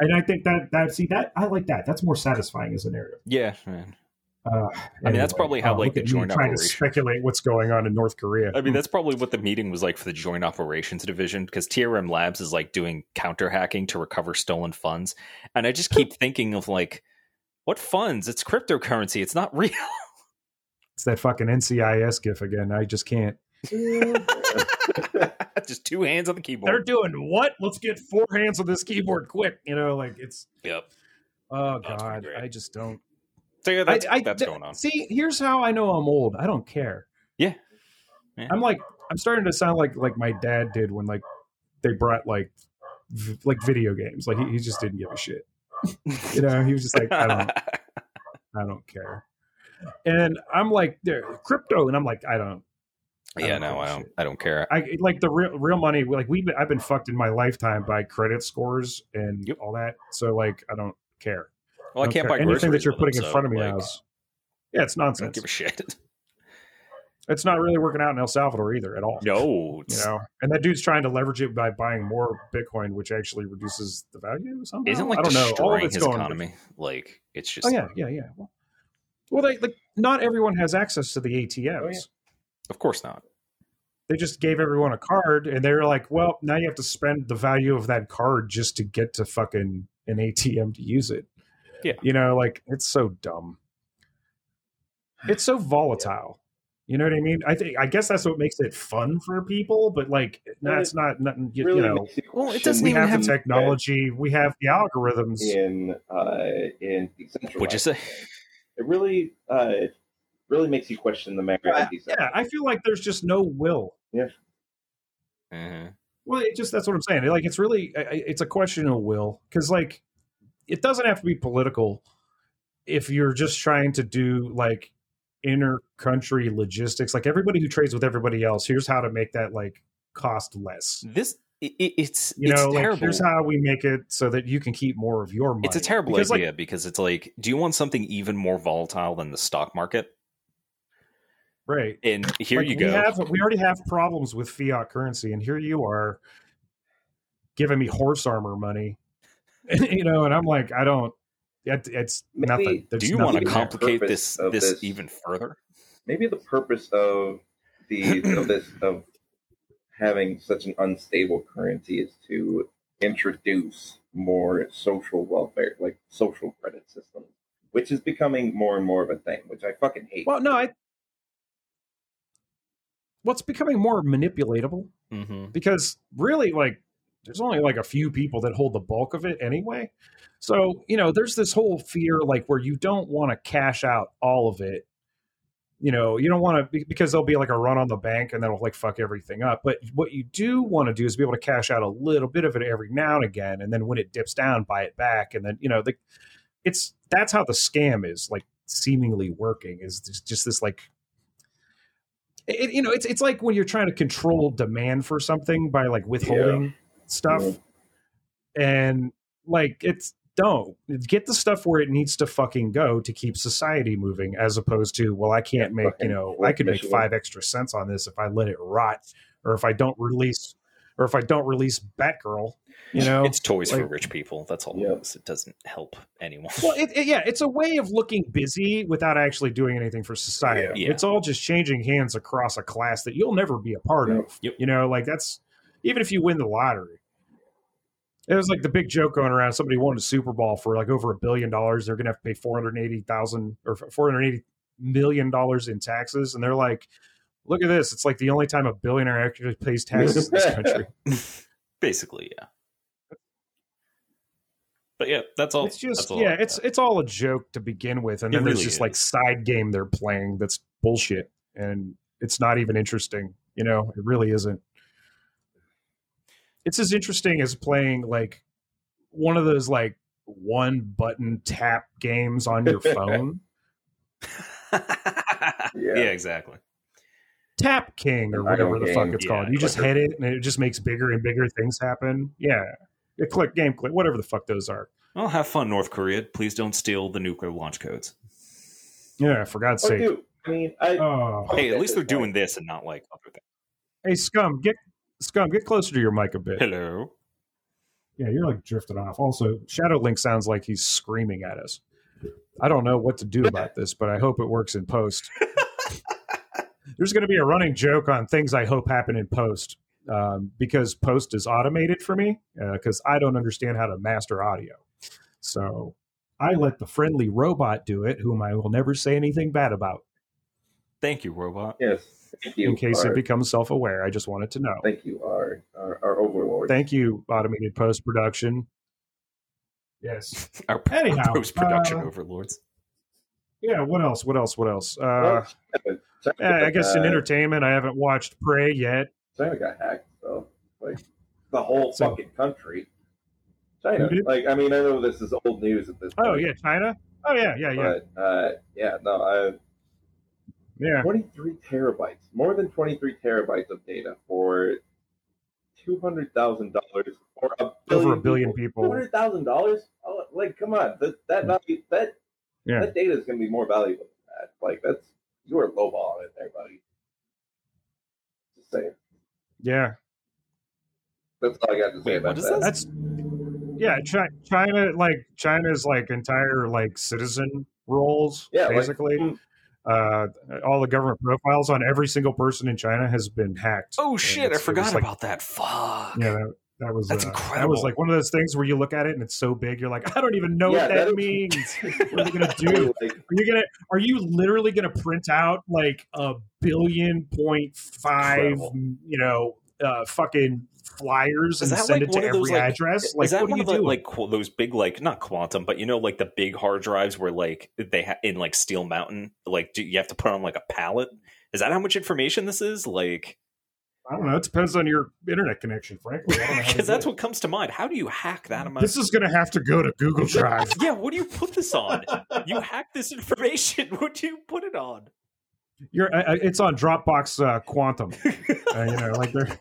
And I think that that see that I like that. That's more satisfying as a narrative. Yeah. man. Uh, I mean, that's probably how, like, look the joint trying to speculate what's going on in North Korea. I mean, that's probably what the meeting was like for the Joint Operations Division because TRM Labs is like doing counter hacking to recover stolen funds. And I just keep thinking of like, what funds? It's cryptocurrency. It's not real. it's that fucking NCIS gif again. I just can't. just two hands on the keyboard. They're doing what? Let's get four hands on this keyboard quick. You know, like it's. Yep. Oh God. I just don't. So yeah, that's, I, I, that's going on. See, here's how I know I'm old. I don't care. Yeah. Yeah. I'm like, I'm starting to sound like like my dad did when like they brought like v- like video games. Like he, he just didn't give a shit. You know, he was just like, I don't, I don't care. And I'm like, there, crypto, and I'm like, I don't. I yeah, no, I don't. shit. I don't care. I like the real real money. Like we've been, I've been fucked in my lifetime by credit scores and Yep. all that. So like, I don't care. Well, I can't buy anything that you're with them, putting in so, front of me like. Is, yeah, it's I don't nonsense. give a shit. It's not really working out in El Salvador either at all. No, You know, and that dude's trying to leverage it by buying more Bitcoin, which actually reduces the value somehow. isn't like I don't know. All of destroying it's his going. economy. Like it's just. Oh yeah, yeah, yeah. Well, well, they like not everyone has access to the ATMs. Oh, yeah. Of course not. They just gave everyone a card, and they were like, "Well, now you have to spend the value of that card just to get to fucking an ATM to use it." Yeah. you know, like it's so dumb. It's so volatile. You know what I mean? I think I guess that's what makes it fun for people, but like, Well, that's not nothing. You, really you know, Well, it doesn't we even have have- the technology, we have the algorithms. in uh, in decentralized. Would you say? It really uh, it really makes you question the merit Yeah, of yeah, I feel like there's just no will. Mhm. Well, it just that's what I'm saying. Like it's really I- I- it's a question of will because like it doesn't have to be political if you're just trying to do like inter-country logistics. Like everybody who trades with everybody else, here's how to make that like cost less. This it, it- it's You it's know, like terrible. here's how we make it so that you can keep more of your money. it's a terrible Because, like, idea because it's like, do you want something even more volatile than the stock market? right. And here Like, you we go. Have, we already have problems with fiat currency, and here you are giving me horse armor money. you know, and I'm like, I don't. It, it's Maybe- nothing. There's do you want to complicate this this, this- even further? Maybe the purpose of the of this of having such an unstable currency is to introduce more social welfare, like social credit systems, which is becoming more and more of a thing, which I fucking hate. Well, no, I. What's becoming more manipulatable Mm-hmm. because really, like, there's only like a few people that hold the bulk of it anyway. So you know, there's this whole fear, like, where you don't want to cash out all of it. You know, you don't want to because there'll be like a run on the bank and that'll like fuck everything up. But what you do want to do is be able to cash out a little bit of it every now and again, and then when it dips down, buy it back, and then you know, the it's that's how the scam is like seemingly working is just, this like it, you know it's it's like when you're trying to control demand for something by like withholding stuff and like it's don't get the stuff where it needs to fucking go to keep society moving as opposed to well i can't make you know i could make five extra cents on this if i let it rot or if i don't release or if i don't release batgirl you know It's toys for rich people. That's all Yeah. it is. It doesn't help anyone. Well, it, it- yeah, it's a way of looking busy without actually doing anything for society. Yeah. It's all just changing hands across a class that you'll never be a part Yeah. of. Yep. You know, like that's even if you win the lottery. It was like the big joke going around. Somebody won a Super Bowl for like over a billion dollars. They're going to have to pay four hundred eighty thousand or four hundred eighty million dollars in taxes, and they're like, "Look at this! It's like the only time a billionaire actually pays taxes in this country." Basically, yeah. But yeah, that's all. it's just all yeah, it's it's all a joke to begin with, and It then there's really this like side game they're playing that's bullshit, and it's not even interesting. You know, it really isn't. It's as interesting as playing like one of those like one button tap games on your phone. yeah. Yeah. exactly. Tap King or whatever the fuck it's Yeah, called. You just hit it and it just makes bigger and bigger things happen. Yeah. Yeah, click game click, whatever the fuck those are. Well, have fun, North Korea. Please don't steal the nuclear launch codes. Yeah, for God's Oh, sake. dude, I mean, I, Oh. Hey, at at least they're doing this and not like other things. Hey, scum, get scum, get closer to your mic a bit. Hello. Yeah, you're like drifting off. Also, Shadow Link sounds like he's screaming at us. I don't know what to do about this, but I hope it works in post. There's going to be a running joke on things I hope happen in post um, because post is automated for me because I don't understand how to master audio. So I let the friendly robot do it, whom I will never say anything bad about Thank you, robot. yes, thank you. in case our, it becomes self aware. I just wanted to know. thank you, our, our, our overlord. Thank you, automated post production. Yes. Our Anyhow, post production uh, overlords. Yeah. What else? What else? What else? Uh, Well, China yeah, I got, guess in uh, entertainment, I haven't watched Prey yet. China got hacked, so like the whole So- fucking country. China, did? like I mean, I know this is old news at this point. Oh yeah, China. Oh yeah, yeah, yeah, But uh, yeah, no, I yeah. 23 terabytes, more than 23 terabytes of data for two hundred thousand dollars for a billion Over a billion people. Two hundred thousand dollars? Oh, like, come on, that that value, that Yeah. that data is going to be more valuable than that. Like, that's you are lowballing it there, buddy. Just saying. Yeah, That's all I got to say Wait, about that. that's yeah. China, like China's like entire like citizen roles, Yeah, like, basically. mm. Uh, all the government profiles on every single person in China has been hacked. Oh shit! I forgot like- about that. Fuck. Yeah, that, that was That's uh, That was like one of those things where you look at it and it's so big, you're like, I don't even know Yeah, what that, that- means. What are they gonna do? Like, Are you gonna? Are you literally gonna print out like a billion point five, Incredible. you know, uh, fucking flyers and send like it to every those, like- address? Like, is that one you of the like qu- those big like not quantum, but you know like the big hard drives where like they ha- in like Steel Mountain, like do you have to put on like a pallet? Is that how much information this is? Like, I don't know. It depends on your internet connection, frankly. I don't know because that's what comes to mind. How do you hack that amount? This is gonna have to go to Google Drive. yeah, what do you put this on? you hack this information. What do you put it on? You're, uh, it's on Dropbox uh, Quantum. Uh, you know, like they're.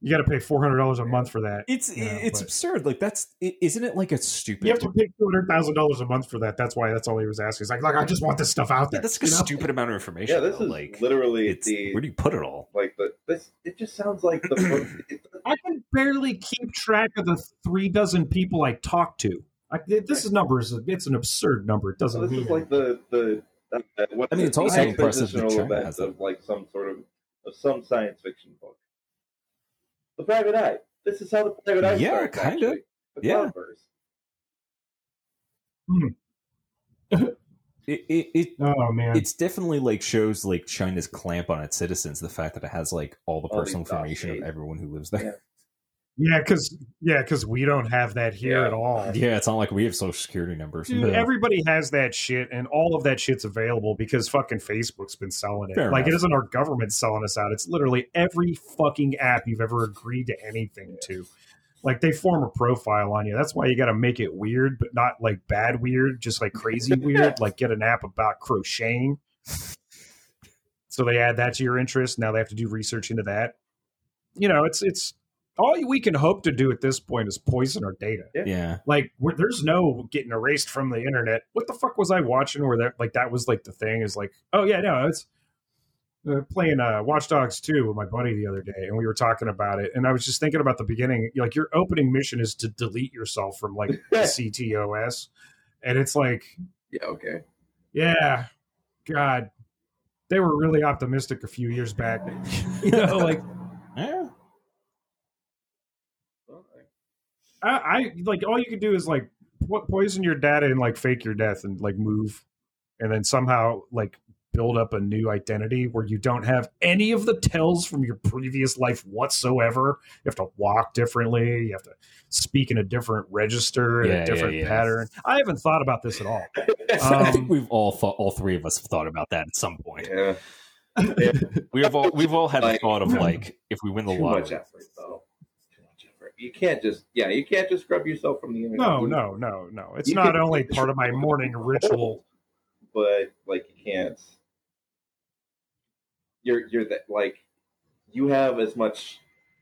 You got to pay four hundred dollars a month for that. It's Yeah, it's but- absurd. Like that's isn't it like a stupid? You have to pay two hundred thousand dollars a month for that. That's why. That's all he was asking. He's like, "Look, I just want this stuff out Yeah, there." that's like a know? stupid amount of information. yeah, this though. is like literally it's the where do you put it all? like the this. It just sounds like the. it, I can barely keep track of the three dozen people I talk to. I, this is number is it's an absurd number. It doesn't this mean is like the the. Uh, what I mean, is it's it? also The impressive that China event has of like some sort of of some science fiction book. The private eye. This is how the private eye Yeah, starts. kinda. The Yeah. cloudburst. Hmm. It, it, it Oh man, it's definitely like shows like China's clamp on its citizens. The fact that it has like all the All personal information of everyone who lives there. Yeah, because yeah, because we don't have that here Yeah. at all. Yeah, it's not like we have social security numbers. Dude, No. everybody has that shit, and all of that shit's available because fucking Facebook's been selling it. Fair like, it enough. isn't our government selling us out. It's literally every fucking app you've ever agreed to anything to. Like, they form a profile on you. That's why you got to make it weird, but not like bad weird, just like crazy weird. Like, get an app about crocheting. So they add that to your interest. Now they have to do research into that. You know, it's it's all we can hope to do at this point is poison our data. Yeah, like where, there's no getting erased from the internet. What the fuck was i watching where that like that was like the thing is like oh yeah no it's uh, playing uh watch dogs 2 with my buddy the other day and we were talking about it and i was just thinking about the beginning. Like your opening mission is to delete yourself from like the ctos and it's like Yeah, okay. yeah god. They were really optimistic a few years back. You know like I, I like all you could do is like po- poison your data and like fake your death and like move, and then somehow like build up a new identity where you don't have any of the tells from your previous life whatsoever. You have to walk differently. You have to speak in a different register and Yeah, a different yeah. pattern. I haven't thought about this at all. I think Um, we've all thought, all three of us have thought about that at some point. Yeah. We've all we've all had the Like- thought of like if we win the Too much lottery. effort, though. Too much effort. You can't just yeah, you can't just scrub yourself from the internet. No, You- no, no, no. It's You not only part of my morning ritual. but like you can't. You're you're that like you have as much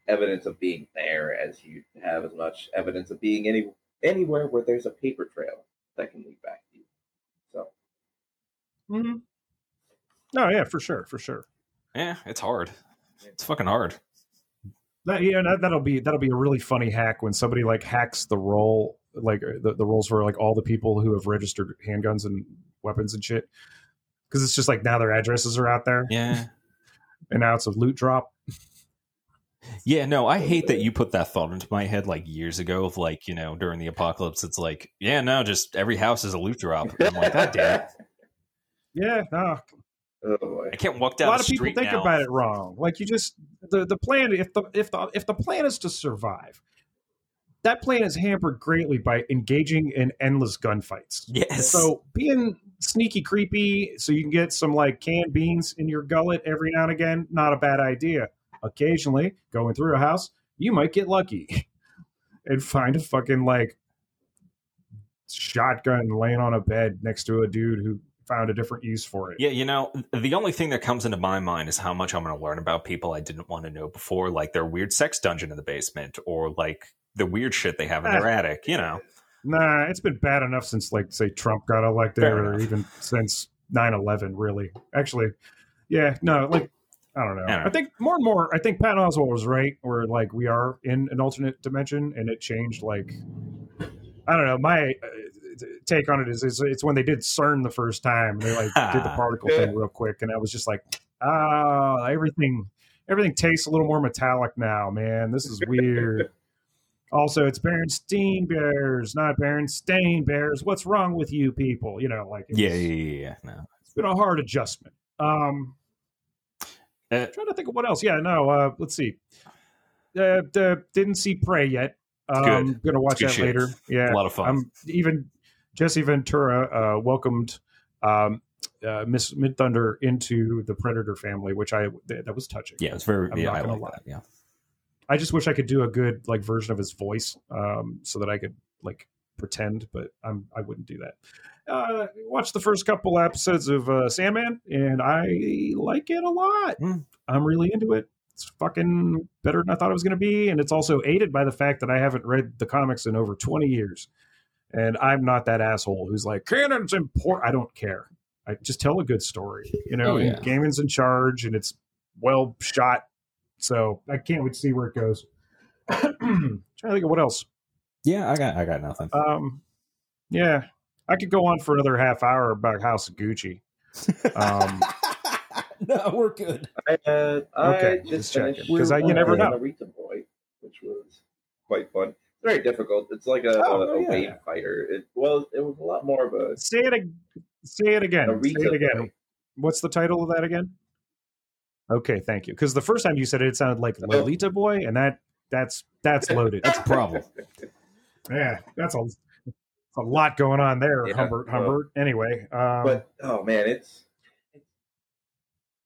evidence of being there as you have as much evidence of being any anywhere where there's a paper trail that can lead back to you. So Mhm. No, yeah, for sure, for sure. Yeah, it's hard. It's fucking hard. That, yeah, that, that'll be that'll be a really funny hack when somebody like hacks the roll, like uh, the, the rolls for like all the people who have registered handguns and weapons and shit. Because it's just like now their addresses are out there, Yeah. and now it's a loot drop. Yeah, no, I hate that you put that thought into my head like years ago of like, you know, during the apocalypse, it's like, yeah, no, just every house is a loot drop. I'm like, God damn it. Yeah, no, oh boy. I can't walk down. a lot the of people think now. about it wrong. Like you just the the plan if the if the if the plan is to survive, that plan is hampered greatly by engaging in endless gunfights. Yes. So being sneaky creepy so you can get some like canned beans in your gullet every now and again, not a bad idea. Occasionally, going through a house, you might get lucky and find a fucking like shotgun laying on a bed next to a dude who found a different use for it. Yeah, you know, the only thing that comes into my mind is how much I'm going to learn about people I didn't want to know before, like their weird sex dungeon in the basement or like the weird shit they have in their attic, you know. Nah, it's been bad enough since like say Trump got elected Fair or enough. even since 9-11 really. Actually, yeah, no, like I don't know. I. I think more and more I think Pat Oswalt was right where like we are in an alternate dimension and it changed like I don't know, my uh, take on it is, is it's when they did CERN the first time, they like did the particle thing real quick and I was just like, "Ah, everything everything tastes a little more metallic now, man. This is weird." Also, it's Berenstain Bears, not Berenstain Bears. What's wrong with you people? You know, like Yeah, yeah, yeah. No. it's been a hard adjustment. Um, Uh, trying to think of what else. Yeah, no. Uh, let's see. Uh, the, didn't see Prey yet. Um, good. Gonna watch that shit. later. Yeah, A lot of fun. I'm even Jesse Ventura uh, welcomed um, uh, Miss Midthunder into the Predator family, which I that, that was touching. yeah, it's very, I'm yeah, not I gonna like lie. that. Yeah. I just wish I could do a good like version of his voice, um, so that I could like pretend, but I'm I wouldn't do that. Uh, watched the first couple episodes of uh, Sandman, and I like it a lot. Mm. I'm really into it. It's fucking better than I thought it was going to be, and it's also aided by the fact that I haven't read the comics in over 20 years, and I'm not that asshole who's like canon's important. I don't care. I just tell a good story, you know. Oh, yeah. Gaiman's in charge, and it's well shot. So I can't wait to see where it goes. trying to think of what else. Yeah, I got I got nothing. Um, yeah, I could go on for another half hour about House of Gucci. Um, no, we're good. I, uh, I Okay, just just checking, finished 'cause I- you never know. Narita Boy. Which was quite fun. It's very difficult. It's like a, Oh, a, a yeah. wave fighter. It well, it was a lot more of a Say it. ag- Say it again. Say it again. fight. What's the title of that again? Okay, thank you. Because the first time you said it, it sounded like. Lolita Boy, and that that's that's loaded. That's a problem. yeah, that's a, a lot going on there, Yeah, Humbert. well- Humbert. Anyway, um, but oh man, it's, it's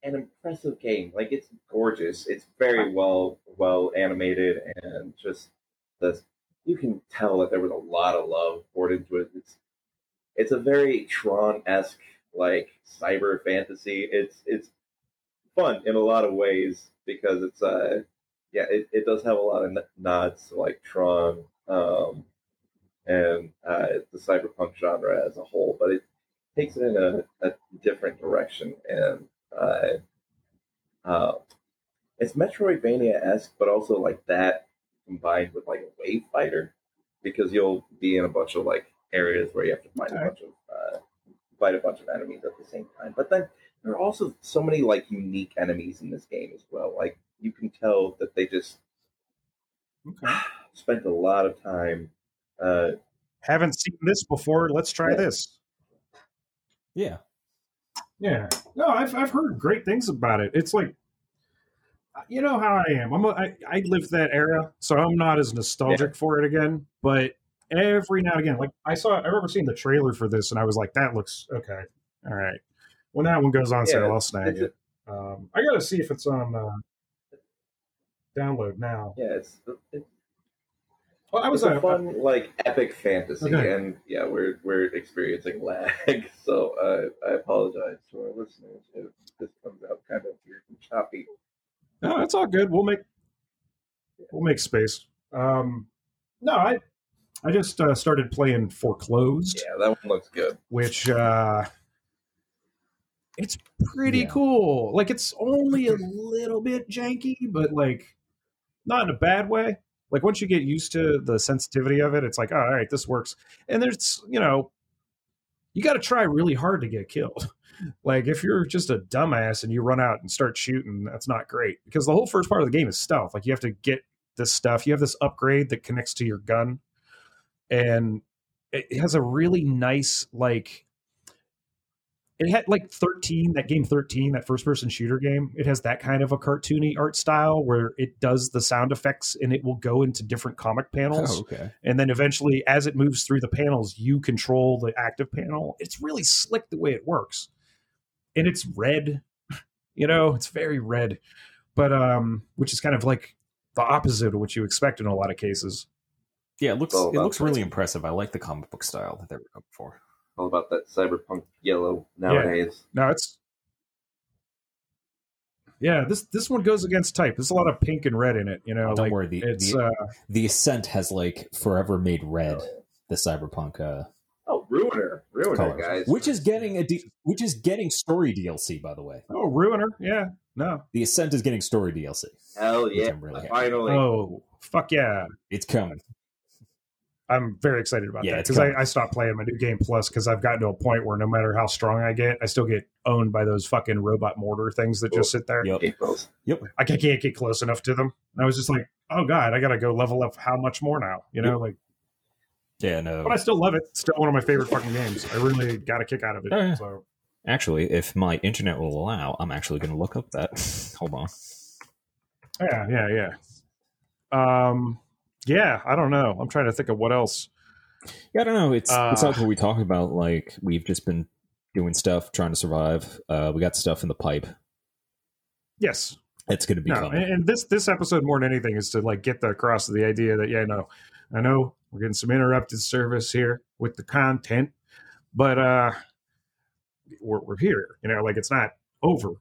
an impressive game. Like it's gorgeous. It's very well well animated and just the you can tell that there was a lot of love poured into it. It's it's a very Tron esque like cyber fantasy. It's it's fun in a lot of ways because it's uh yeah it, it does have a lot of nods to like Tron um and uh the cyberpunk genre as a whole, but it takes it in a, a different direction and uh, uh, it's Metroidvania esque, but also like that combined with like a wave fighter because you'll be in a bunch of like areas where you have to fight a Okay. bunch of uh, fight a bunch of enemies at the same time. But then there are also so many like unique enemies in this game as well. Like you can tell that they just okay. spent a lot of time. Uh, haven't seen this before. Let's try Yeah. this. Yeah. Yeah. No, I've I've heard great things about it. It's like you know how I am. I'm a, I, I lived that era, so I'm not as nostalgic for it again. But every now and again, like I saw, I remember seeing the trailer for this, and I was like, "That looks okay. All right." When that one goes on Yeah, sale, I'll snag a- it. Um, I got to see if it's on uh, download now. yeah, it's it's Well, I was a uh, fun, like epic fantasy, Okay. and yeah, we're we're experiencing lag, so uh, I apologize to our listeners if this comes out kind of weird and choppy. No, it's all good. We'll make we'll make space. Um, no, I I just uh, started playing Foreclosed, Yeah, that one looks good. which uh, it's pretty Yeah. cool. Like it's only a little bit janky, but like not in a bad way. Like once you get used to the sensitivity of it, it's like, oh, all right, this works. And there's, you know, you got to try really hard to get killed. Like if you're just a dumbass and you run out and start shooting, that's not great because the whole first part of the game is stealth. Like you have to get this stuff. You have this upgrade that connects to your gun, and it has a really nice like. It had like 13, that game 13, that first person shooter game. It has that kind of a cartoony art style where it does the sound effects and it will go into different comic panels Oh, okay. and then eventually as it moves through the panels you control the active panel it's really slick the way it works and it's red you know it's very red but um which is kind of like the opposite of what you expect in a lot of cases Yeah, it looks it looks really that. impressive. I like the comic book style that they were going for. All about that cyberpunk yellow nowadays. no it's yeah this this one goes against type there's a lot of pink and red in it you know Don't like worry, the it's the, uh the Ascent has like forever made red the cyberpunk uh Oh, Ruiner, Ruiner, colors, guys, which is getting a D- which is getting story DLC by the way. oh ruiner yeah no The Ascent is getting story DLC. hell yeah, really finally. oh fuck yeah It's coming. I'm very excited about Yeah, that because I. I stopped playing my new game plus because I've gotten to a point where no matter how strong I get, I still get owned by those fucking robot mortar things that just oh, sit there. Yep. Aprils. I ca- can't get close enough to them. And I was just like, oh god, I gotta go level up how much more now? You know, like, Yeah, no. but I still love it. It's still one of my favorite fucking games. I really got a kick out of it. Oh, yeah. So Actually, if my internet will allow, I'm actually going to look up that. Hold on. yeah, yeah, yeah. Um, yeah, I don't know. I'm trying to think of what else. Yeah, I don't know. It's it's Uh, like what we talk about. Like we've just been doing stuff, trying to survive. Uh, we got stuff in the pipe. Yes, It's going to be no, coming. and, and this this episode more than anything is to like get the across the idea that yeah, no, I know we're getting some interrupted service here with the content, but uh, we're we're here. You know, like it's not over.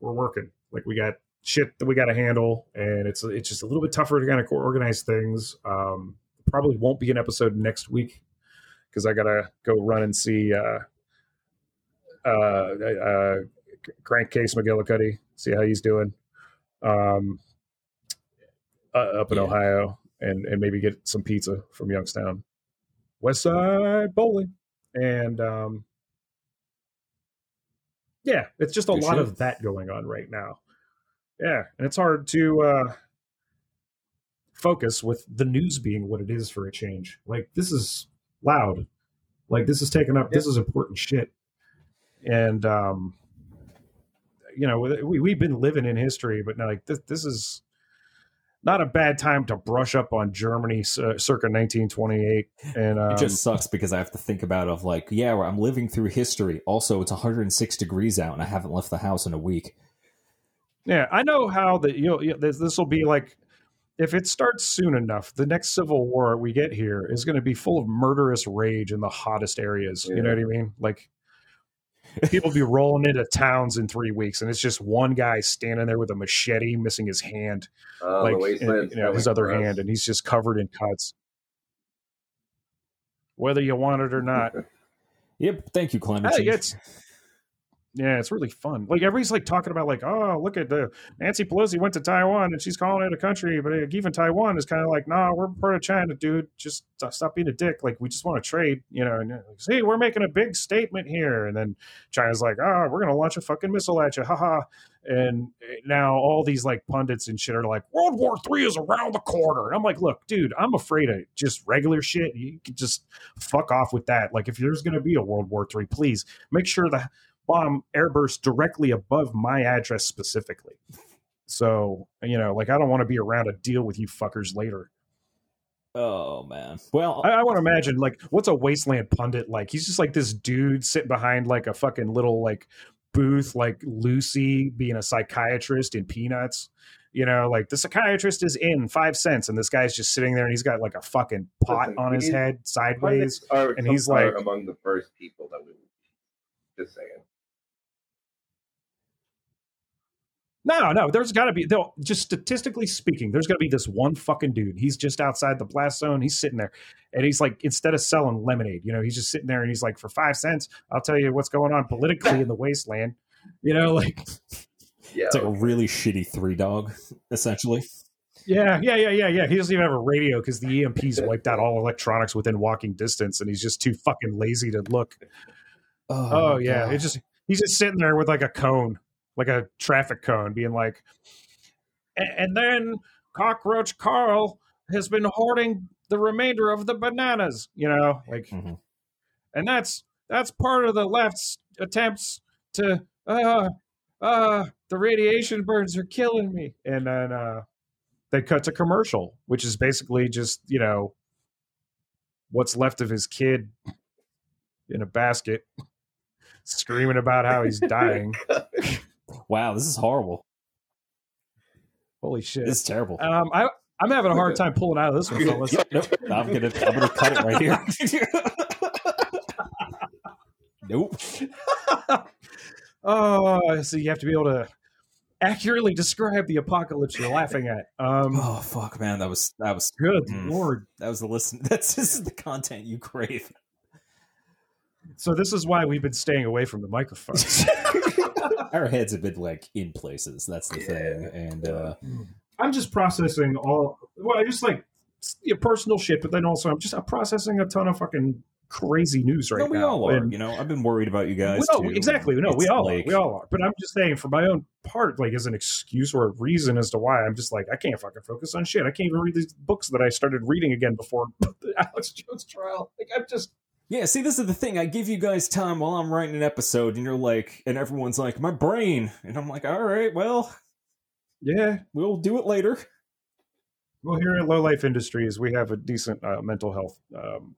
We're working. Like we got shit that we got to handle, and it's it's just a little bit tougher to kind of organize things. Um, probably won't be an episode next week because I gotta go run and see uh, uh, uh, crankcase McGillicutty, see how he's doing um, uh, up in Yeah. Ohio, and and maybe get some pizza from Youngstown, West Side Bowling, and um, yeah, it's just a Good lot shit. of that going on right now. Yeah, and it's hard to. Uh, focus with the news being what it is for a change. Like this is loud. Like this is taking up. This is important shit. And um, you know, we we've been living in history, but now, like this, this is not a bad time to brush up on Germany uh, circa 1928. And um, it just sucks because I have to think about of like, yeah, I'm living through history. Also, it's 106 degrees out, and I haven't left the house in a week. Yeah, I know how that you know this, this will be like if it starts soon enough, the next civil war we get here is going to be full of murderous rage in the hottest areas. You know what I mean? Like people be rolling into towns in three weeks, and it's just one guy standing there with a machete, missing his hand, Uh, like and, you know his other for hand, and he's just covered in cuts. Whether you want it or not, Yep. Thank you, climate Yeah, change. it's yeah, it's really fun. Like everybody's like talking about like, oh, look at the Nancy Pelosi went to Taiwan and she's calling it a country, but even Taiwan is kind of like, nah, we're part of China, dude. Just stop being a dick. Like we just want to trade, you know. And uh, see, we're making a big statement here, and then China's like, oh, we're gonna launch a fucking missile at you, haha. And uh, now all these like pundits and shit are like, World War Three is around the corner. And I'm like, look, dude, I'm afraid of just regular shit. You can just fuck off with that. Like if there's gonna be a World War Three, please make sure the bomb airburst directly above my address specifically. So, you know, like I don't want to be around to deal with you fuckers later. Oh man. Well, I, I want to imagine like what's a wasteland pundit like? He's just like this dude sitting behind like a fucking little like booth, like Lucy being a psychiatrist in Peanuts. You know, like the psychiatrist is in five cents, and this guy's just sitting there, and he's got like a fucking pot Listen, on his head sideways. And he's like- among the first people that we just saying. No, no, there's got to be, though, just statistically speaking, there's got to be this one fucking dude. He's just outside the blast zone. He's sitting there and he's like, instead of selling lemonade, you know, he's just sitting there and he's like, for five cents, I'll tell you what's going on politically in the wasteland. You know, like, Yeah, it's like a really shitty three dog, essentially. yeah, yeah, yeah, yeah, yeah. He doesn't even have a radio because the EMP's wiped out all electronics within walking distance and he's just too fucking lazy to look. Oh, oh yeah. It just, he's just sitting there with like a cone, like a traffic cone, being like, and then cockroach Carl has been hoarding the remainder of the bananas, you know, like, Mhm. and that's that's part of the left's attempts to, uh, uh, the radiation burns are killing me, and then uh, they cut to commercial, which is basically just you know what's left of his kid in a basket, screaming about how he's dying. Wow, this is horrible. Holy shit! This is terrible. Um, I I'm having a hard time pulling out of this one, fellas. nope. I'm gonna I'm gonna cut it right here. nope. oh, so you have to be able to accurately describe the apocalypse you're laughing at. Um, Oh fuck, man, that was that was good Mm. lord! that was the listen. That's this is the content you crave. So this is why we've been staying away from the microphones. Our heads have been like in places. That's the thing. And uh, I'm just processing all. Well, I just like your personal shit, but then also I'm just I'm processing a ton of fucking crazy news right no, we now. all are. And- You know, I've been worried about you guys. Well, no, too. exactly. No, we It's all like- are. We all are. But I'm just saying, for my own part, like as an excuse or a reason as to why I'm just like I can't fucking focus on shit. I can't even read these books that I started reading again before the Alex Jones trial. Like I'm just Yeah, see, this is the thing. I give you guys time while I'm writing an episode, and you're like, and everyone's like, my brain, and I'm like, all right, well, yeah. we'll do it later. Well, here at Low Life Industries, we have a decent uh, mental health um,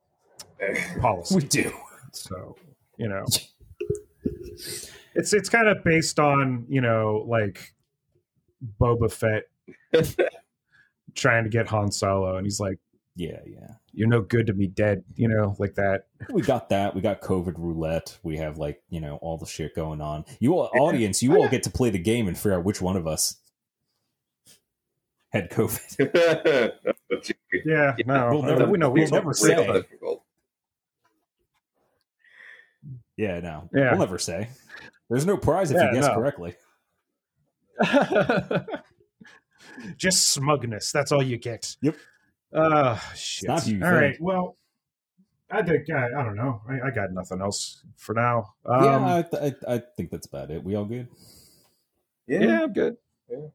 policy. We do. So, you know, it's it's kind of based on you know like Boba Fett trying to get Han Solo, and he's like, Yeah, yeah. "You're no good to me, dead," you know, like that. We got that. We got COVID roulette. We have like you know all the shit going on. You all, audience, you all get to play the game and figure out which one of us had COVID. But Yeah, no, We'll uh, never- we know we we'll never say. difficult. Yeah, no, Yeah. we'll never say. There's no prize if Yeah, you guess no. correctly. Just smugness. That's all you get. Yep. Uh shit. not who you all right. think. Well, I think I, I don't know. I, I got nothing else for now. Um, yeah, I, th- I, I think that's about it. We all good? yeah, I'm good.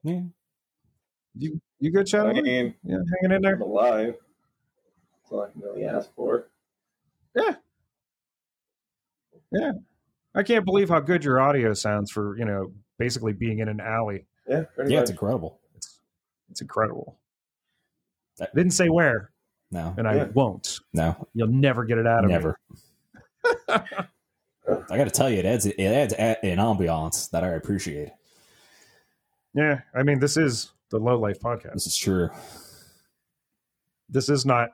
Yeah. You You good, I Shadow? mean, Yeah, hanging in there. I'm alive. That's all I can really ask for. Yeah. Yeah. I can't believe how good your audio sounds for you know basically being in an alley. Yeah, Yeah, much. it's incredible. It's it's incredible. I didn't say where, No, and I Yeah. won't. no, You'll never get it out of me. never. I got to tell you, it adds it adds an ambiance that I appreciate. Yeah, I mean, this is the Low Life podcast. This is true. This is not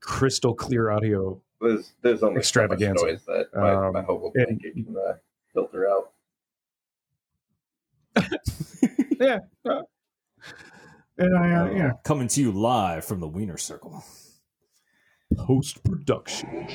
crystal clear audio. There's there's only so noise that my, Um, my hope will and- make it can uh, filter out. Yeah, uh, and I, uh, yeah, Coming to you live from the Wiener Circle. post production.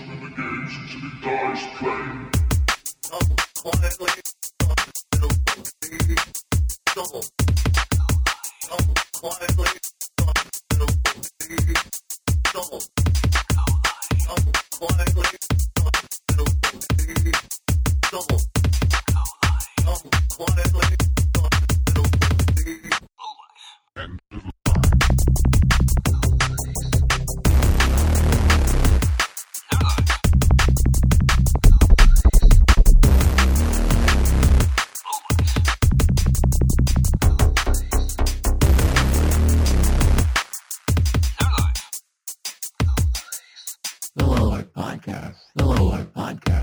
Podcast. The Low Life Podcast.